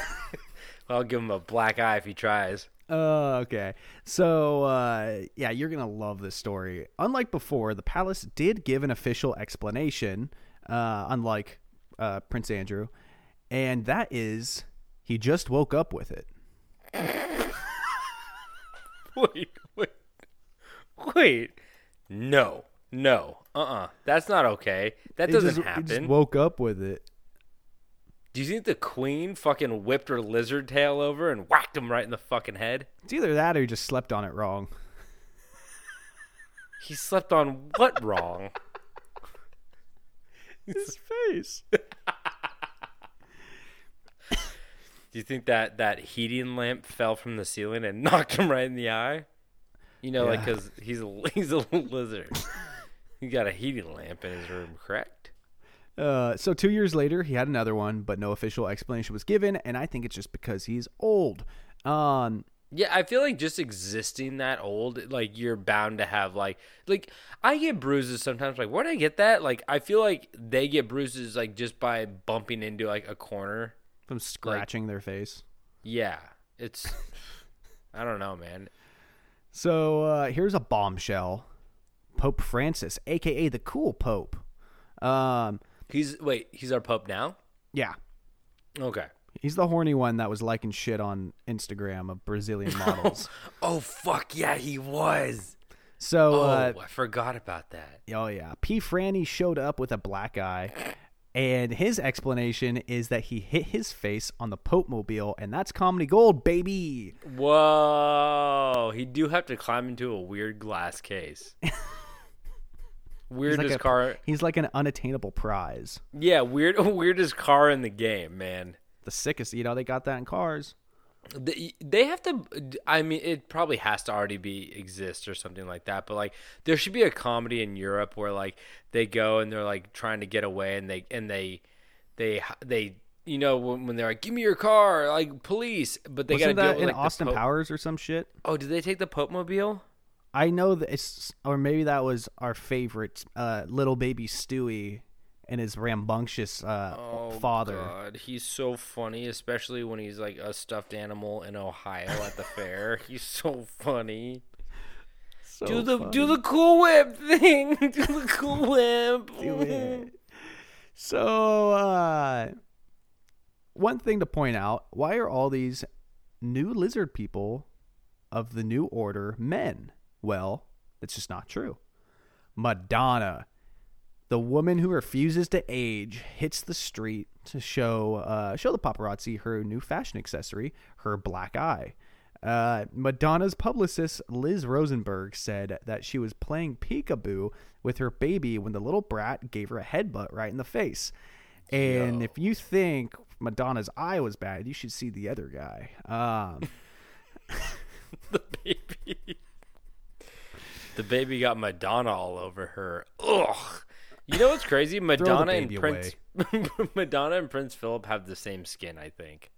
I'll give him a black eye if he tries. Uh, okay. So, uh, yeah, you're gonna love this story. Unlike before, the palace did give an official explanation. Uh, unlike uh, Prince Andrew, and that is he just woke up with it. Wait, wait, wait. No, no, uh, uh That's not okay. That doesn't just, he happen. just woke up with it. Do you think the queen fucking whipped her lizard tail over and whacked him right in the fucking head? It's either that or he just slept on it wrong. He slept on what wrong? His face. Do you think that that heating lamp fell from the ceiling and knocked him right in the eye? You know, like because he's a he's a lizard. he got a heating lamp in his room, correct? Uh, so two years later, he had another one, but no official explanation was given, and I think it's just because he's old. Um, Yeah, I feel like just existing that old, like you're bound to have like like I get bruises sometimes. Like where would I get that? Like I feel like they get bruises like just by bumping into like a corner. from scratching their face. Yeah, it's I don't know, man. So uh, here's a bombshell: Pope Francis, aka the Cool Pope. Um, He's wait, he's our pope now. yeah, Okay. he's the horny one that was liking shit on Instagram of Brazilian models. Oh fuck yeah, he was. so, Oh, uh, I forgot about that. oh yeah, P. Franny showed up with a black eye. And his explanation is that he hit his face on the Pope mobile, and that's comedy gold, baby. Whoa, he do have to climb into a weird glass case. He's Weirdest like a- car. He's like an unattainable prize. Yeah, weird. Weirdest car in the game, man. The sickest, you know, they got that in cars. They, they have to. I mean, it probably has to already be exist or something like that. But like, there should be a comedy in Europe where like they go and they're like trying to get away and they and they they they you know when, when they're like, "Give me your car," like police, but they got to deal that with in like, Austin Powers or some shit? Oh, did they take the Pope mobile? I know that it's, or maybe that was our favorite, uh, little baby Stewie and his rambunctious uh, Oh, father. God, he's so funny, especially when he's like a stuffed animal in Ohio at the fair. He's so funny. So do the funny. do the cool whip thing. do the cool whip. Do it. So, uh, one thing to point out: why are all these new lizard people of the new order men? Well, that's just not true. Madonna, the woman who refuses to age, hits the street to show uh, show the paparazzi her new fashion accessory, her black eye. Uh, Madonna's publicist Liz Rosenberg said that she was playing peekaboo with her baby when the little brat gave her a headbutt right in the face. And Yo. if you think Madonna's eye was bad, you should see the other guy. Um, the baby. The baby got Madonna all over her. Ugh. You know what's crazy? Madonna and Prince Madonna and Prince Philip have the same skin, I think.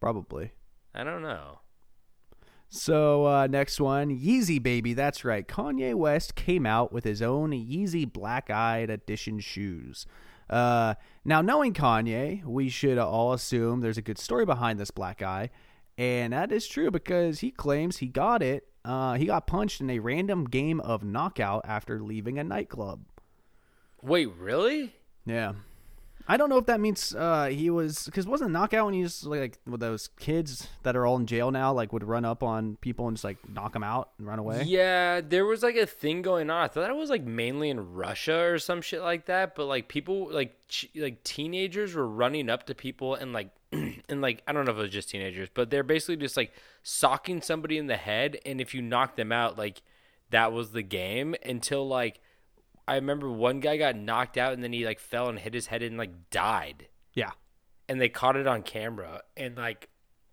probably. I don't know. So uh, next one, Yeezy baby. That's right. Kanye West came out with his own Yeezy Black Eyed Edition shoes. Uh, now, knowing Kanye, we should all assume there's a good story behind this black eye, and that is true because he claims he got it. Uh, he got punched in a random game of knockout after leaving a nightclub. Wait, really? Yeah. I don't know if that means uh, he was because wasn't knockout when he was like with those kids that are all in jail now like would run up on people and just like knock them out and run away. Yeah, there was like a thing going on. I thought it was like mainly in Russia or some shit like that. But like people, like ch- like teenagers were running up to people and like and like I don't know if it was just teenagers, but they're basically just like socking somebody in the head. And if you knock them out, like that was the game until like I remember one guy got knocked out and then he like fell and hit his head and like died. Yeah. And they caught it on camera. And like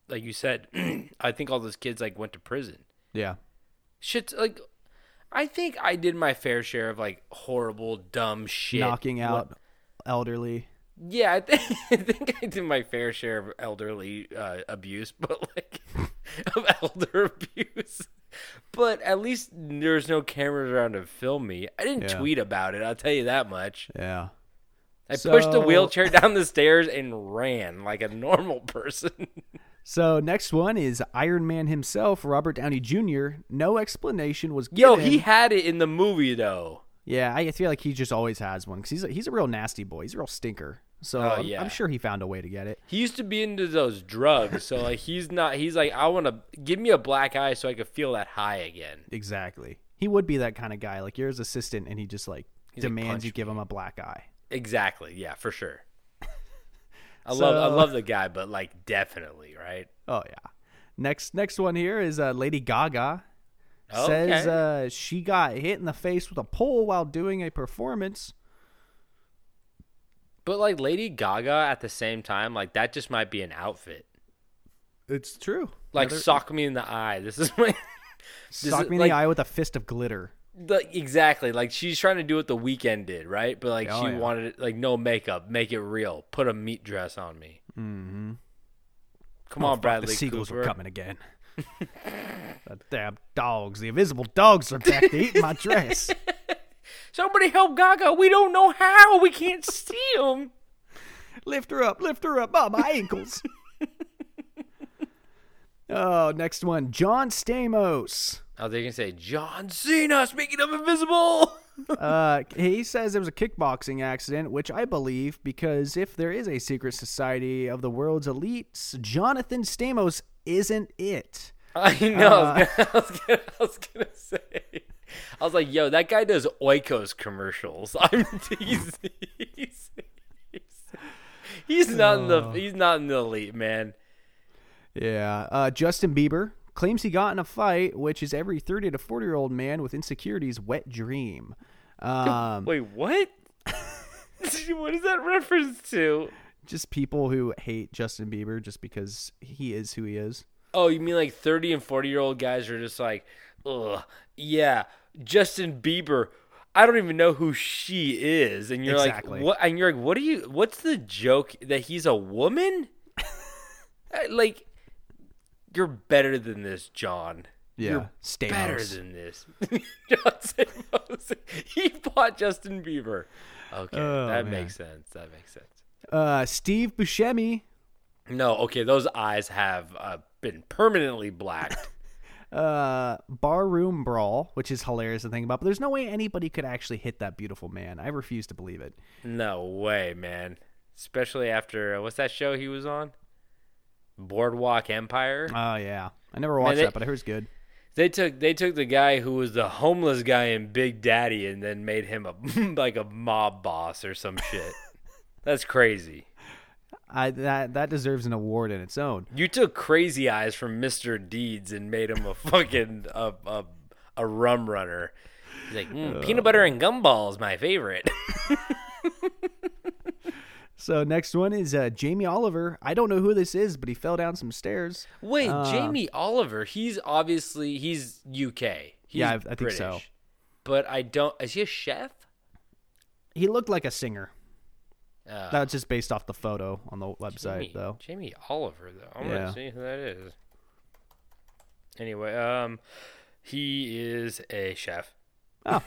like you said, I think all those kids like went to prison Yeah. shit like I think I did my fair share of like horrible dumb shit Knocking out elderly. Yeah I, th- I think I did my fair share of elderly uh, abuse but like of elder abuse but at least there's no cameras around to film me I didn't Yeah. tweet about it I'll tell you that much Yeah. I pushed the So- wheelchair down the stairs and ran like a normal person So next one is Iron Man himself, Robert Downey Jr. No explanation was given. yo given. he had it in the movie though yeah, I feel like he just always has one because he's a, he's a real nasty boy. He's a real stinker. So Oh, I'm, yeah. I'm sure he found a way to get it. He used to be into those drugs, so like he's not. He's like, I want to give me a black eye so I could feel that high again. Exactly. He would be that kind of guy. Like you're his assistant, and he just like He's demands "Punch you give him a black eye. Exactly. Yeah, for sure. I So- love. I love the guy, but like definitely, right? Oh yeah. Next next one here is uh, Lady Gaga. Okay. Says uh, she got hit in the face with a pole while doing a performance. But like Lady Gaga at the same time, like that just might be an outfit. It's true. Like Another- sock me in the eye. This is my. this sock is, me in like, the eye with a fist of glitter. the- exactly. Like she's trying to do what The Weeknd did, right? But like Oh, she yeah. wanted it, like no makeup, make it real. Put a meat dress on me. Mm-hmm. Come Oh, on, fuck, Bradley. The seagulls Cooper. were coming again. the damn dogs. The invisible dogs are back to eat my dress. Somebody help Gaga. We don't know how. We can't see him. Lift her up, lift her up. Oh, my ankles. oh, next one. John Stamos. Oh, they can say John Cena. Speaking of invisible. Uh, he says there was a kickboxing accident, which I believe because if there is a secret society of the world's elites, Jonathan Stamos isn't it. I know. I, I, was gonna, I was gonna say. I was like, "Yo, that guy does Oikos commercials." I'm he's, he's, he's, he's not in the he's not in the elite, man. Yeah. Uh, Justin Bieber claims he got in a fight, which is every 30 to 40 year old man with insecurities' wet dream. Um, Wait, what? what is that reference to? just people who hate Justin Bieber just because he is who he is. Oh, you mean like 30 and 40 year old guys are just like, ugh, yeah, Justin Bieber. I don't even know who she is, and you're Exactly. like, what? And you're like, what are you? What's the joke that he's a woman? Uh, like, you're better than this, John. Yeah. You're Stamos. better than this. He fought Justin Bieber. Okay, Oh, that man. makes sense. That makes sense. Uh, Steve Buscemi. No, okay, those eyes have uh, been permanently blacked. Uh, barroom brawl, which is hilarious to think about, but there's no way anybody could actually hit that beautiful man. I refuse to believe it. No way, man. Especially after uh, what's that show he was on? Boardwalk Empire. Oh yeah, I never watched they- that, but I heard it's good. They took they took the guy who was the homeless guy in Big Daddy and then made him a like a mob boss or some shit. That's crazy. I that that deserves an award in its own. You took Crazy Eyes from Mr. Deeds and made him a fucking a a, a rum runner. He's like mm, peanut butter and gumballs, my favorite. So next one is uh, Jamie Oliver. I don't know who this is, but he fell down some stairs. Wait, Uh, Jamie Oliver. He's obviously he's UK. He's Yeah, I- I think British. so. But I don't. Is he a chef? He looked like a singer. Uh, That's just based off the photo on the website, Jamie, though. Jamie Oliver, though. I'm Yeah. gonna see who that is. Anyway, um, he is a chef. Oh,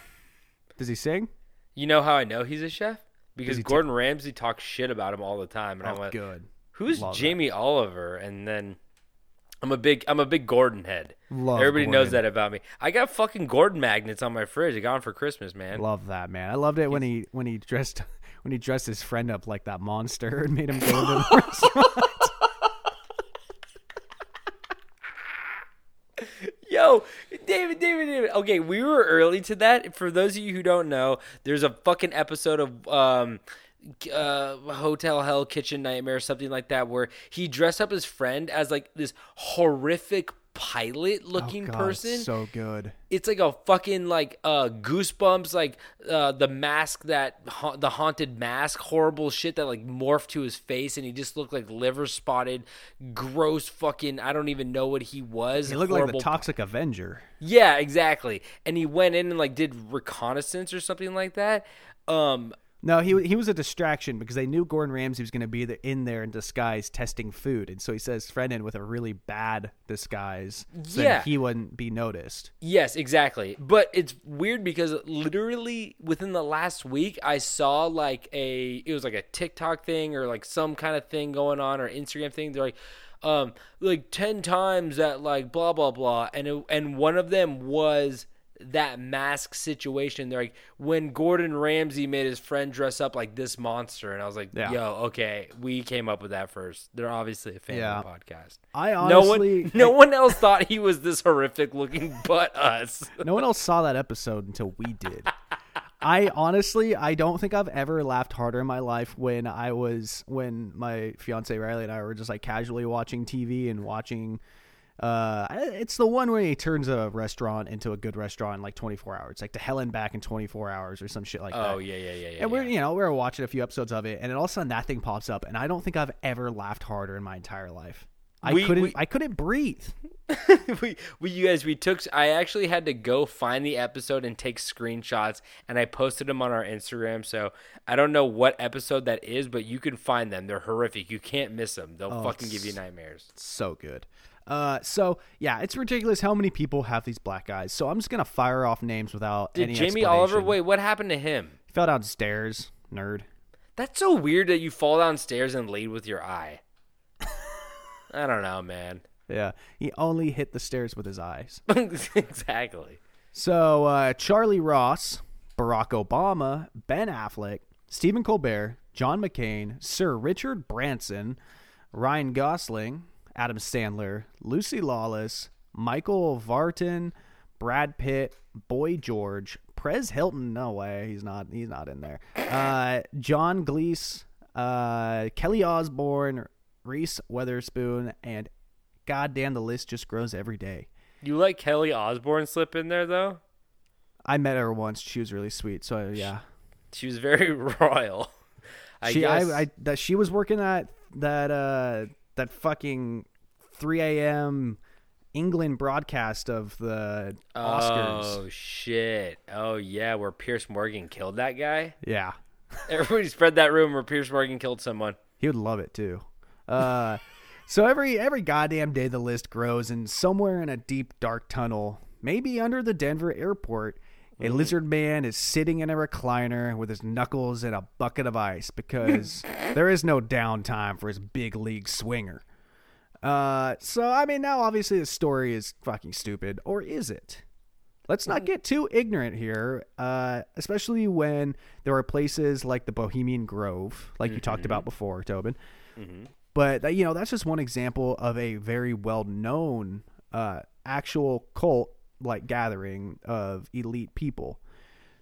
does he sing? You know how I know he's a chef? Because Gordon Ramsay talks shit about him all the time, and I Oh, went, good. "Who's Love that. Jamie Oliver?" And then I'm a big I'm a big Gordon head. Love Everybody knows that about me. I got fucking Gordon magnets on my fridge. I got them for Christmas, man. Love that man. I loved it when he when he dressed when he dressed his friend up like that monster and made him go to the restaurant. Yo, David, David, David. Okay, we were early to that. For those of you who don't know, there's a fucking episode of um, uh, Hotel Hell Kitchen Nightmare, something like that, where he dressed up his friend as like this horrific pilot looking Oh, God, person. so good. it's like a fucking like uh goosebumps like uh the mask that ha- the haunted mask horrible shit that like morphed to his face and he just looked like liver spotted gross fucking i don't even know what he was He looked like the Horrible- Toxic Avenger. yeah exactly and he went in and like did reconnaissance or something like that um No, he he was a distraction because they knew Gordon Ramsay was going to be in there in disguise testing food, and so he says friend in with a really bad disguise, so Yeah. he wouldn't be noticed. Yes, exactly. But it's weird because literally within the last week, I saw like a it was like a TikTok thing or like some kind of thing going on or Instagram thing. They're like, um, like ten times that like blah blah blah, and it, and one of them was that mask situation. They're like when Gordon Ramsay made his friend dress up like this monster, and I was like, Yeah. yo, okay, we came up with that first. They're obviously a fan Yeah. of the podcast. I no honestly, one, no one else thought he was this horrific looking, but us. no one else saw that episode until we did. I honestly, I don't think I've ever laughed harder in my life when I was when my fiance Riley and I were just like casually watching TV and watching. Uh, it's the one where he turns a restaurant into a good restaurant in like 24 hours, like to hell and back in 24 hours or some shit like that. Oh yeah, yeah, yeah, yeah. And we're yeah. you know we're watching a few episodes of it, and then all of a sudden that thing pops up, and I don't think I've ever laughed harder in my entire life. I We- couldn't we- I couldn't breathe. we, we, you guys, we took. I actually had to go find the episode and take screenshots, and I posted them on our Instagram. So I don't know what episode that is, but you can find them. They're horrific. You can't miss them. They'll Oh, fucking give you it's- nightmares. so good. Uh, so yeah, it's ridiculous how many people have these black eyes. So I'm just gonna fire off names without Did any Jamie Oliver? Wait, what happened to him? He fell downstairs, nerd. That's so weird that you fall downstairs and lead with your eye. I don't know, man. Yeah, he only hit the stairs with his eyes. exactly. So uh, Charlie Ross, Barack Obama, Ben Affleck, Stephen Colbert, John McCain, Sir Richard Branson, Ryan Gosling, Adam Sandler, Lucy Lawless, Michael Vartan, Brad Pitt, Boy George, Perez Hilton. No way, he's not. He's not in there. Uh, John Cleese, uh, Kelly Osbourne, Reese Witherspoon, and goddamn, the list just grows every day. You let Kelly Osbourne slip in there though? I met her once. She was really sweet. So yeah, She was very royal. I she guess. I, I that she was working at that uh that fucking 3 a.m. England broadcast of the Oscars. Oh shit! Oh yeah, where Piers Morgan killed that guy. Yeah, Everybody spread that rumor. Piers Morgan killed someone. he would love it too. Uh, so every every goddamn day the list grows, and somewhere in a deep dark tunnel, maybe under the Denver airport. A lizard man is sitting in a recliner with his knuckles in a bucket of ice because there is no downtime for his big league swinger. Uh, so I mean, now obviously the story is fucking stupid, or is it? Let's not get too ignorant here, uh, especially when there are places like the Bohemian Grove, like you talked about before, Tobin. But you know, that's just one example of a very well-known uh, actual cult like gathering of elite people.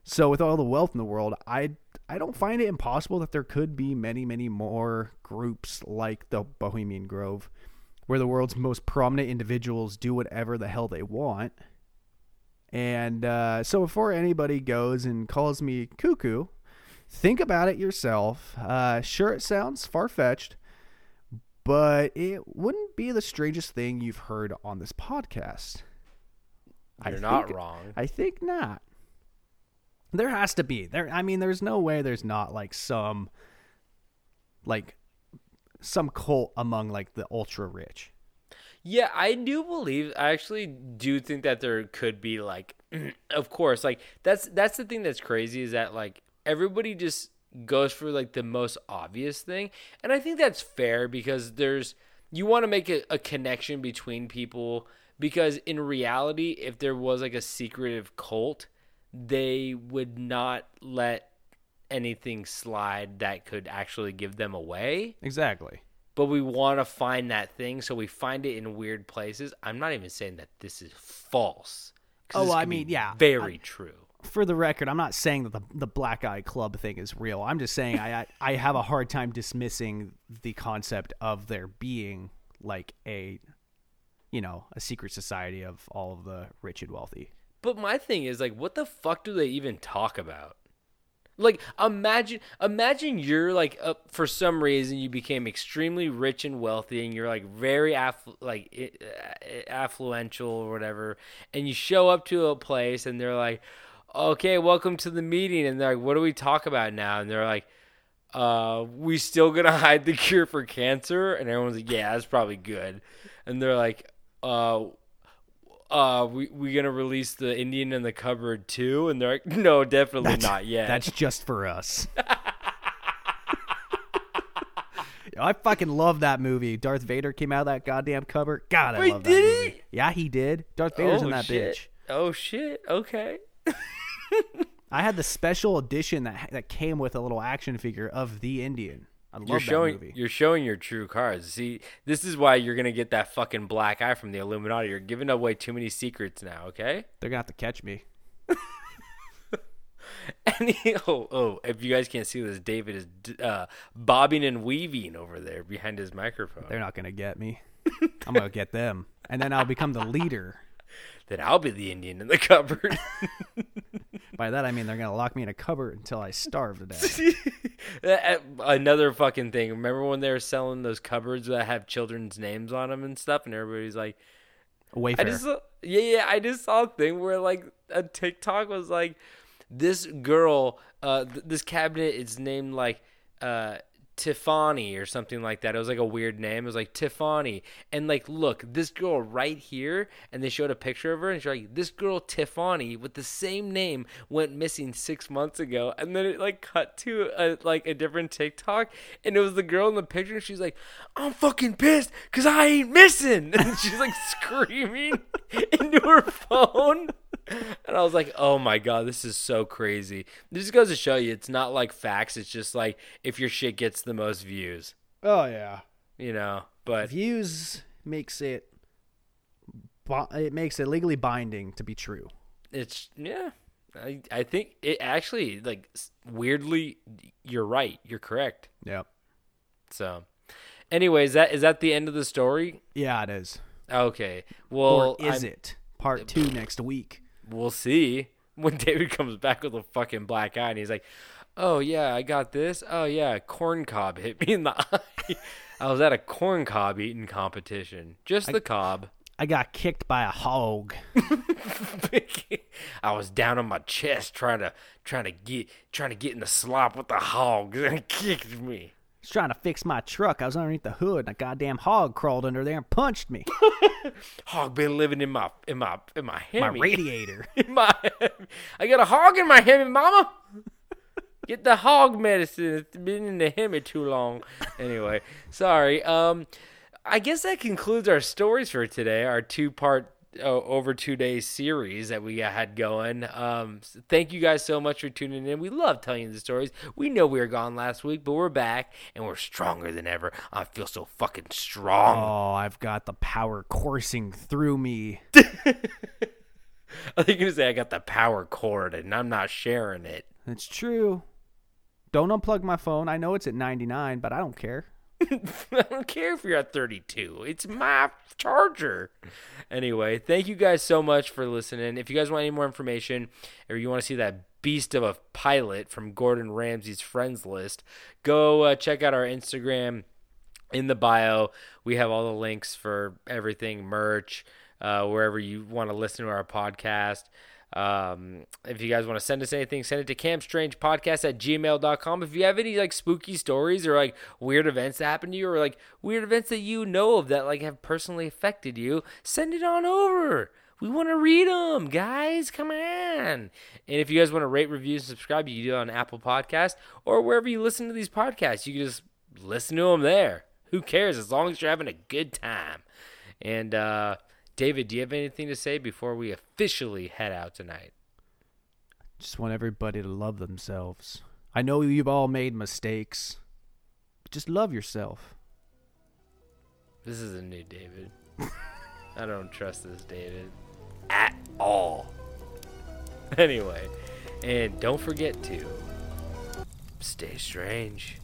So with all the wealth in the world, I I don't find it impossible that there could be many many more groups like the Bohemian Grove where the world's most prominent individuals do whatever the hell they want. And uh, so before anybody goes and calls me cuckoo, think about it yourself. Uh, sure, it sounds far fetched, but it wouldn't be the strangest thing you've heard on this podcast. I You're not think- wrong. I think not. There has to be. There I mean there's no way there's not like some like some cult among like the ultra rich. Yeah, I do believe. I actually do think that there could be like, of course, like that's that's the thing that's crazy is that like everybody just goes for like the most obvious thing, and I think that's fair because there's you want to make a, a connection between people because in reality, if there was like a secretive cult, they would not let anything slide that could actually give them away Exactly. but we want to find that thing, so we find it in weird places. I'm not even saying that this is false Oh, I mean, yeah, very true. For the record, I'm not saying that the the black eye club thing is real. I'm just saying I I, I have a hard time dismissing the concept of there being like a you know, a secret society of all of the rich and wealthy. But my thing is like, what the fuck do they even talk about? Like, imagine, imagine you're like, uh, for some reason, you became extremely rich and wealthy, and you're like very aff- like uh, affluential or whatever, and you show up to a place, and they're like, "Okay, welcome to the meeting," and they're like, "What do we talk about now?" And they're like, uh, we still gonna hide the cure for cancer? And everyone's like, yeah, that's probably good. And they're like, uh, uh, we we gonna release the Indian in the cupboard too? And they're like, no, definitely not yet. That's just for us. I fucking love that movie. Darth Vader came out of that goddamn cover. God, I Wait, love that did movie. he? Yeah, he did. Darth Vader's oh, in that shit. bitch. Oh shit. Okay. I had the special edition that that came with a little action figure of the Indian. I love You're that showing movie. you're showing your true cards. See, this is why you're gonna get that fucking black eye from the Illuminati. You're giving away too many secrets now. Okay. They're gonna have to catch me. And he, oh, oh, if you guys can't see this, David is uh, bobbing and weaving over there behind his microphone. They're not gonna get me. I'm gonna get them, and then I'll become the leader. Then I'll be the Indian in the cupboard. By that I mean they're gonna lock me in a cupboard until I starve to death. Uh, Another fucking thing. Remember when they were selling those cupboards that have children's names on them and stuff, and everybody's like, I just saw, yeah, yeah. I just saw a thing where like a TikTok was like, this girl, uh, th- this cabinet is named like uh Tiffany or something like that. It was like a weird name. It was like Tiffany, and like, look, this girl right here, and they showed a picture of her, and she's like, this girl Tiffany with the same name went missing six months ago, and then it like cut to a like a different TikTok, and it was the girl in the picture, and she's like, I'm fucking pissed because I ain't missing, and she's like screaming into her phone. And I was like, "Oh my god, this is so crazy." This goes to show you, it's not like facts. It's just like if your shit gets the most views, oh yeah. you know. But Views makes it. It makes it legally binding to be true. it's yeah. I I think it actually like weirdly, you're right. You're correct. Yep. So, anyways, that is that the end of the story? Yeah, it is. Okay. Well, or is I'm- it part two next week? We'll see when David comes back with a fucking black eye and he's like, "Oh yeah, I got this. Oh yeah, corn cob hit me in the eye. I was at a corn cob eating competition. Just the cob. I got kicked by a hog. I was down on my chest trying to trying to get trying to get in the slop with the hogs and it kicked me. Was trying to fix my truck. I was underneath the hood, and a goddamn hog crawled under there and punched me. Hog been living in my in my in my My radiator. in my I got a hog in my Hemi, mama. Get the hog medicine. It's been in the Hemi too long. Anyway, sorry. Um, I guess that concludes our stories for today. Our two part. Uh, over two days series that we had going. Um, thank you guys so much for tuning in. We love telling you the stories. We know we were gone last week, but we're back and we're stronger than ever. I feel so fucking strong. Oh, I've got the power coursing through me. I think you say I got the power cord and I'm not sharing it. It's true. Don't unplug my phone. I know it's at 99, but I don't care. I don't care if you're at 32. It's my charger. Anyway, thank you guys so much for listening. If you guys want any more information or you want to see that beast of a pilot from Gordon Ramsay's friends list. Go uh, check out our Instagram in the bio. We have all the links for everything merch, uh, wherever you want to listen to our podcast. Um, if you guys want to send us anything, send it to campstrangepodcast at gmail.com. If you have any like spooky stories or like weird events that happen to you or like weird events that you know of that like have personally affected you, send it on over. We want to read them, guys. Come on. And if you guys want to rate, review, and subscribe, you can do it on Apple Podcast or wherever you listen to these podcasts. You can just listen to them there. Who cares? As long as you're having a good time. And uh, David, do you have anything to say before we officially head out tonight? Just want everybody to love themselves. I know you've all made mistakes. But just love yourself. This is a new David. I don't trust this David at all. Anyway, and don't forget to stay strange.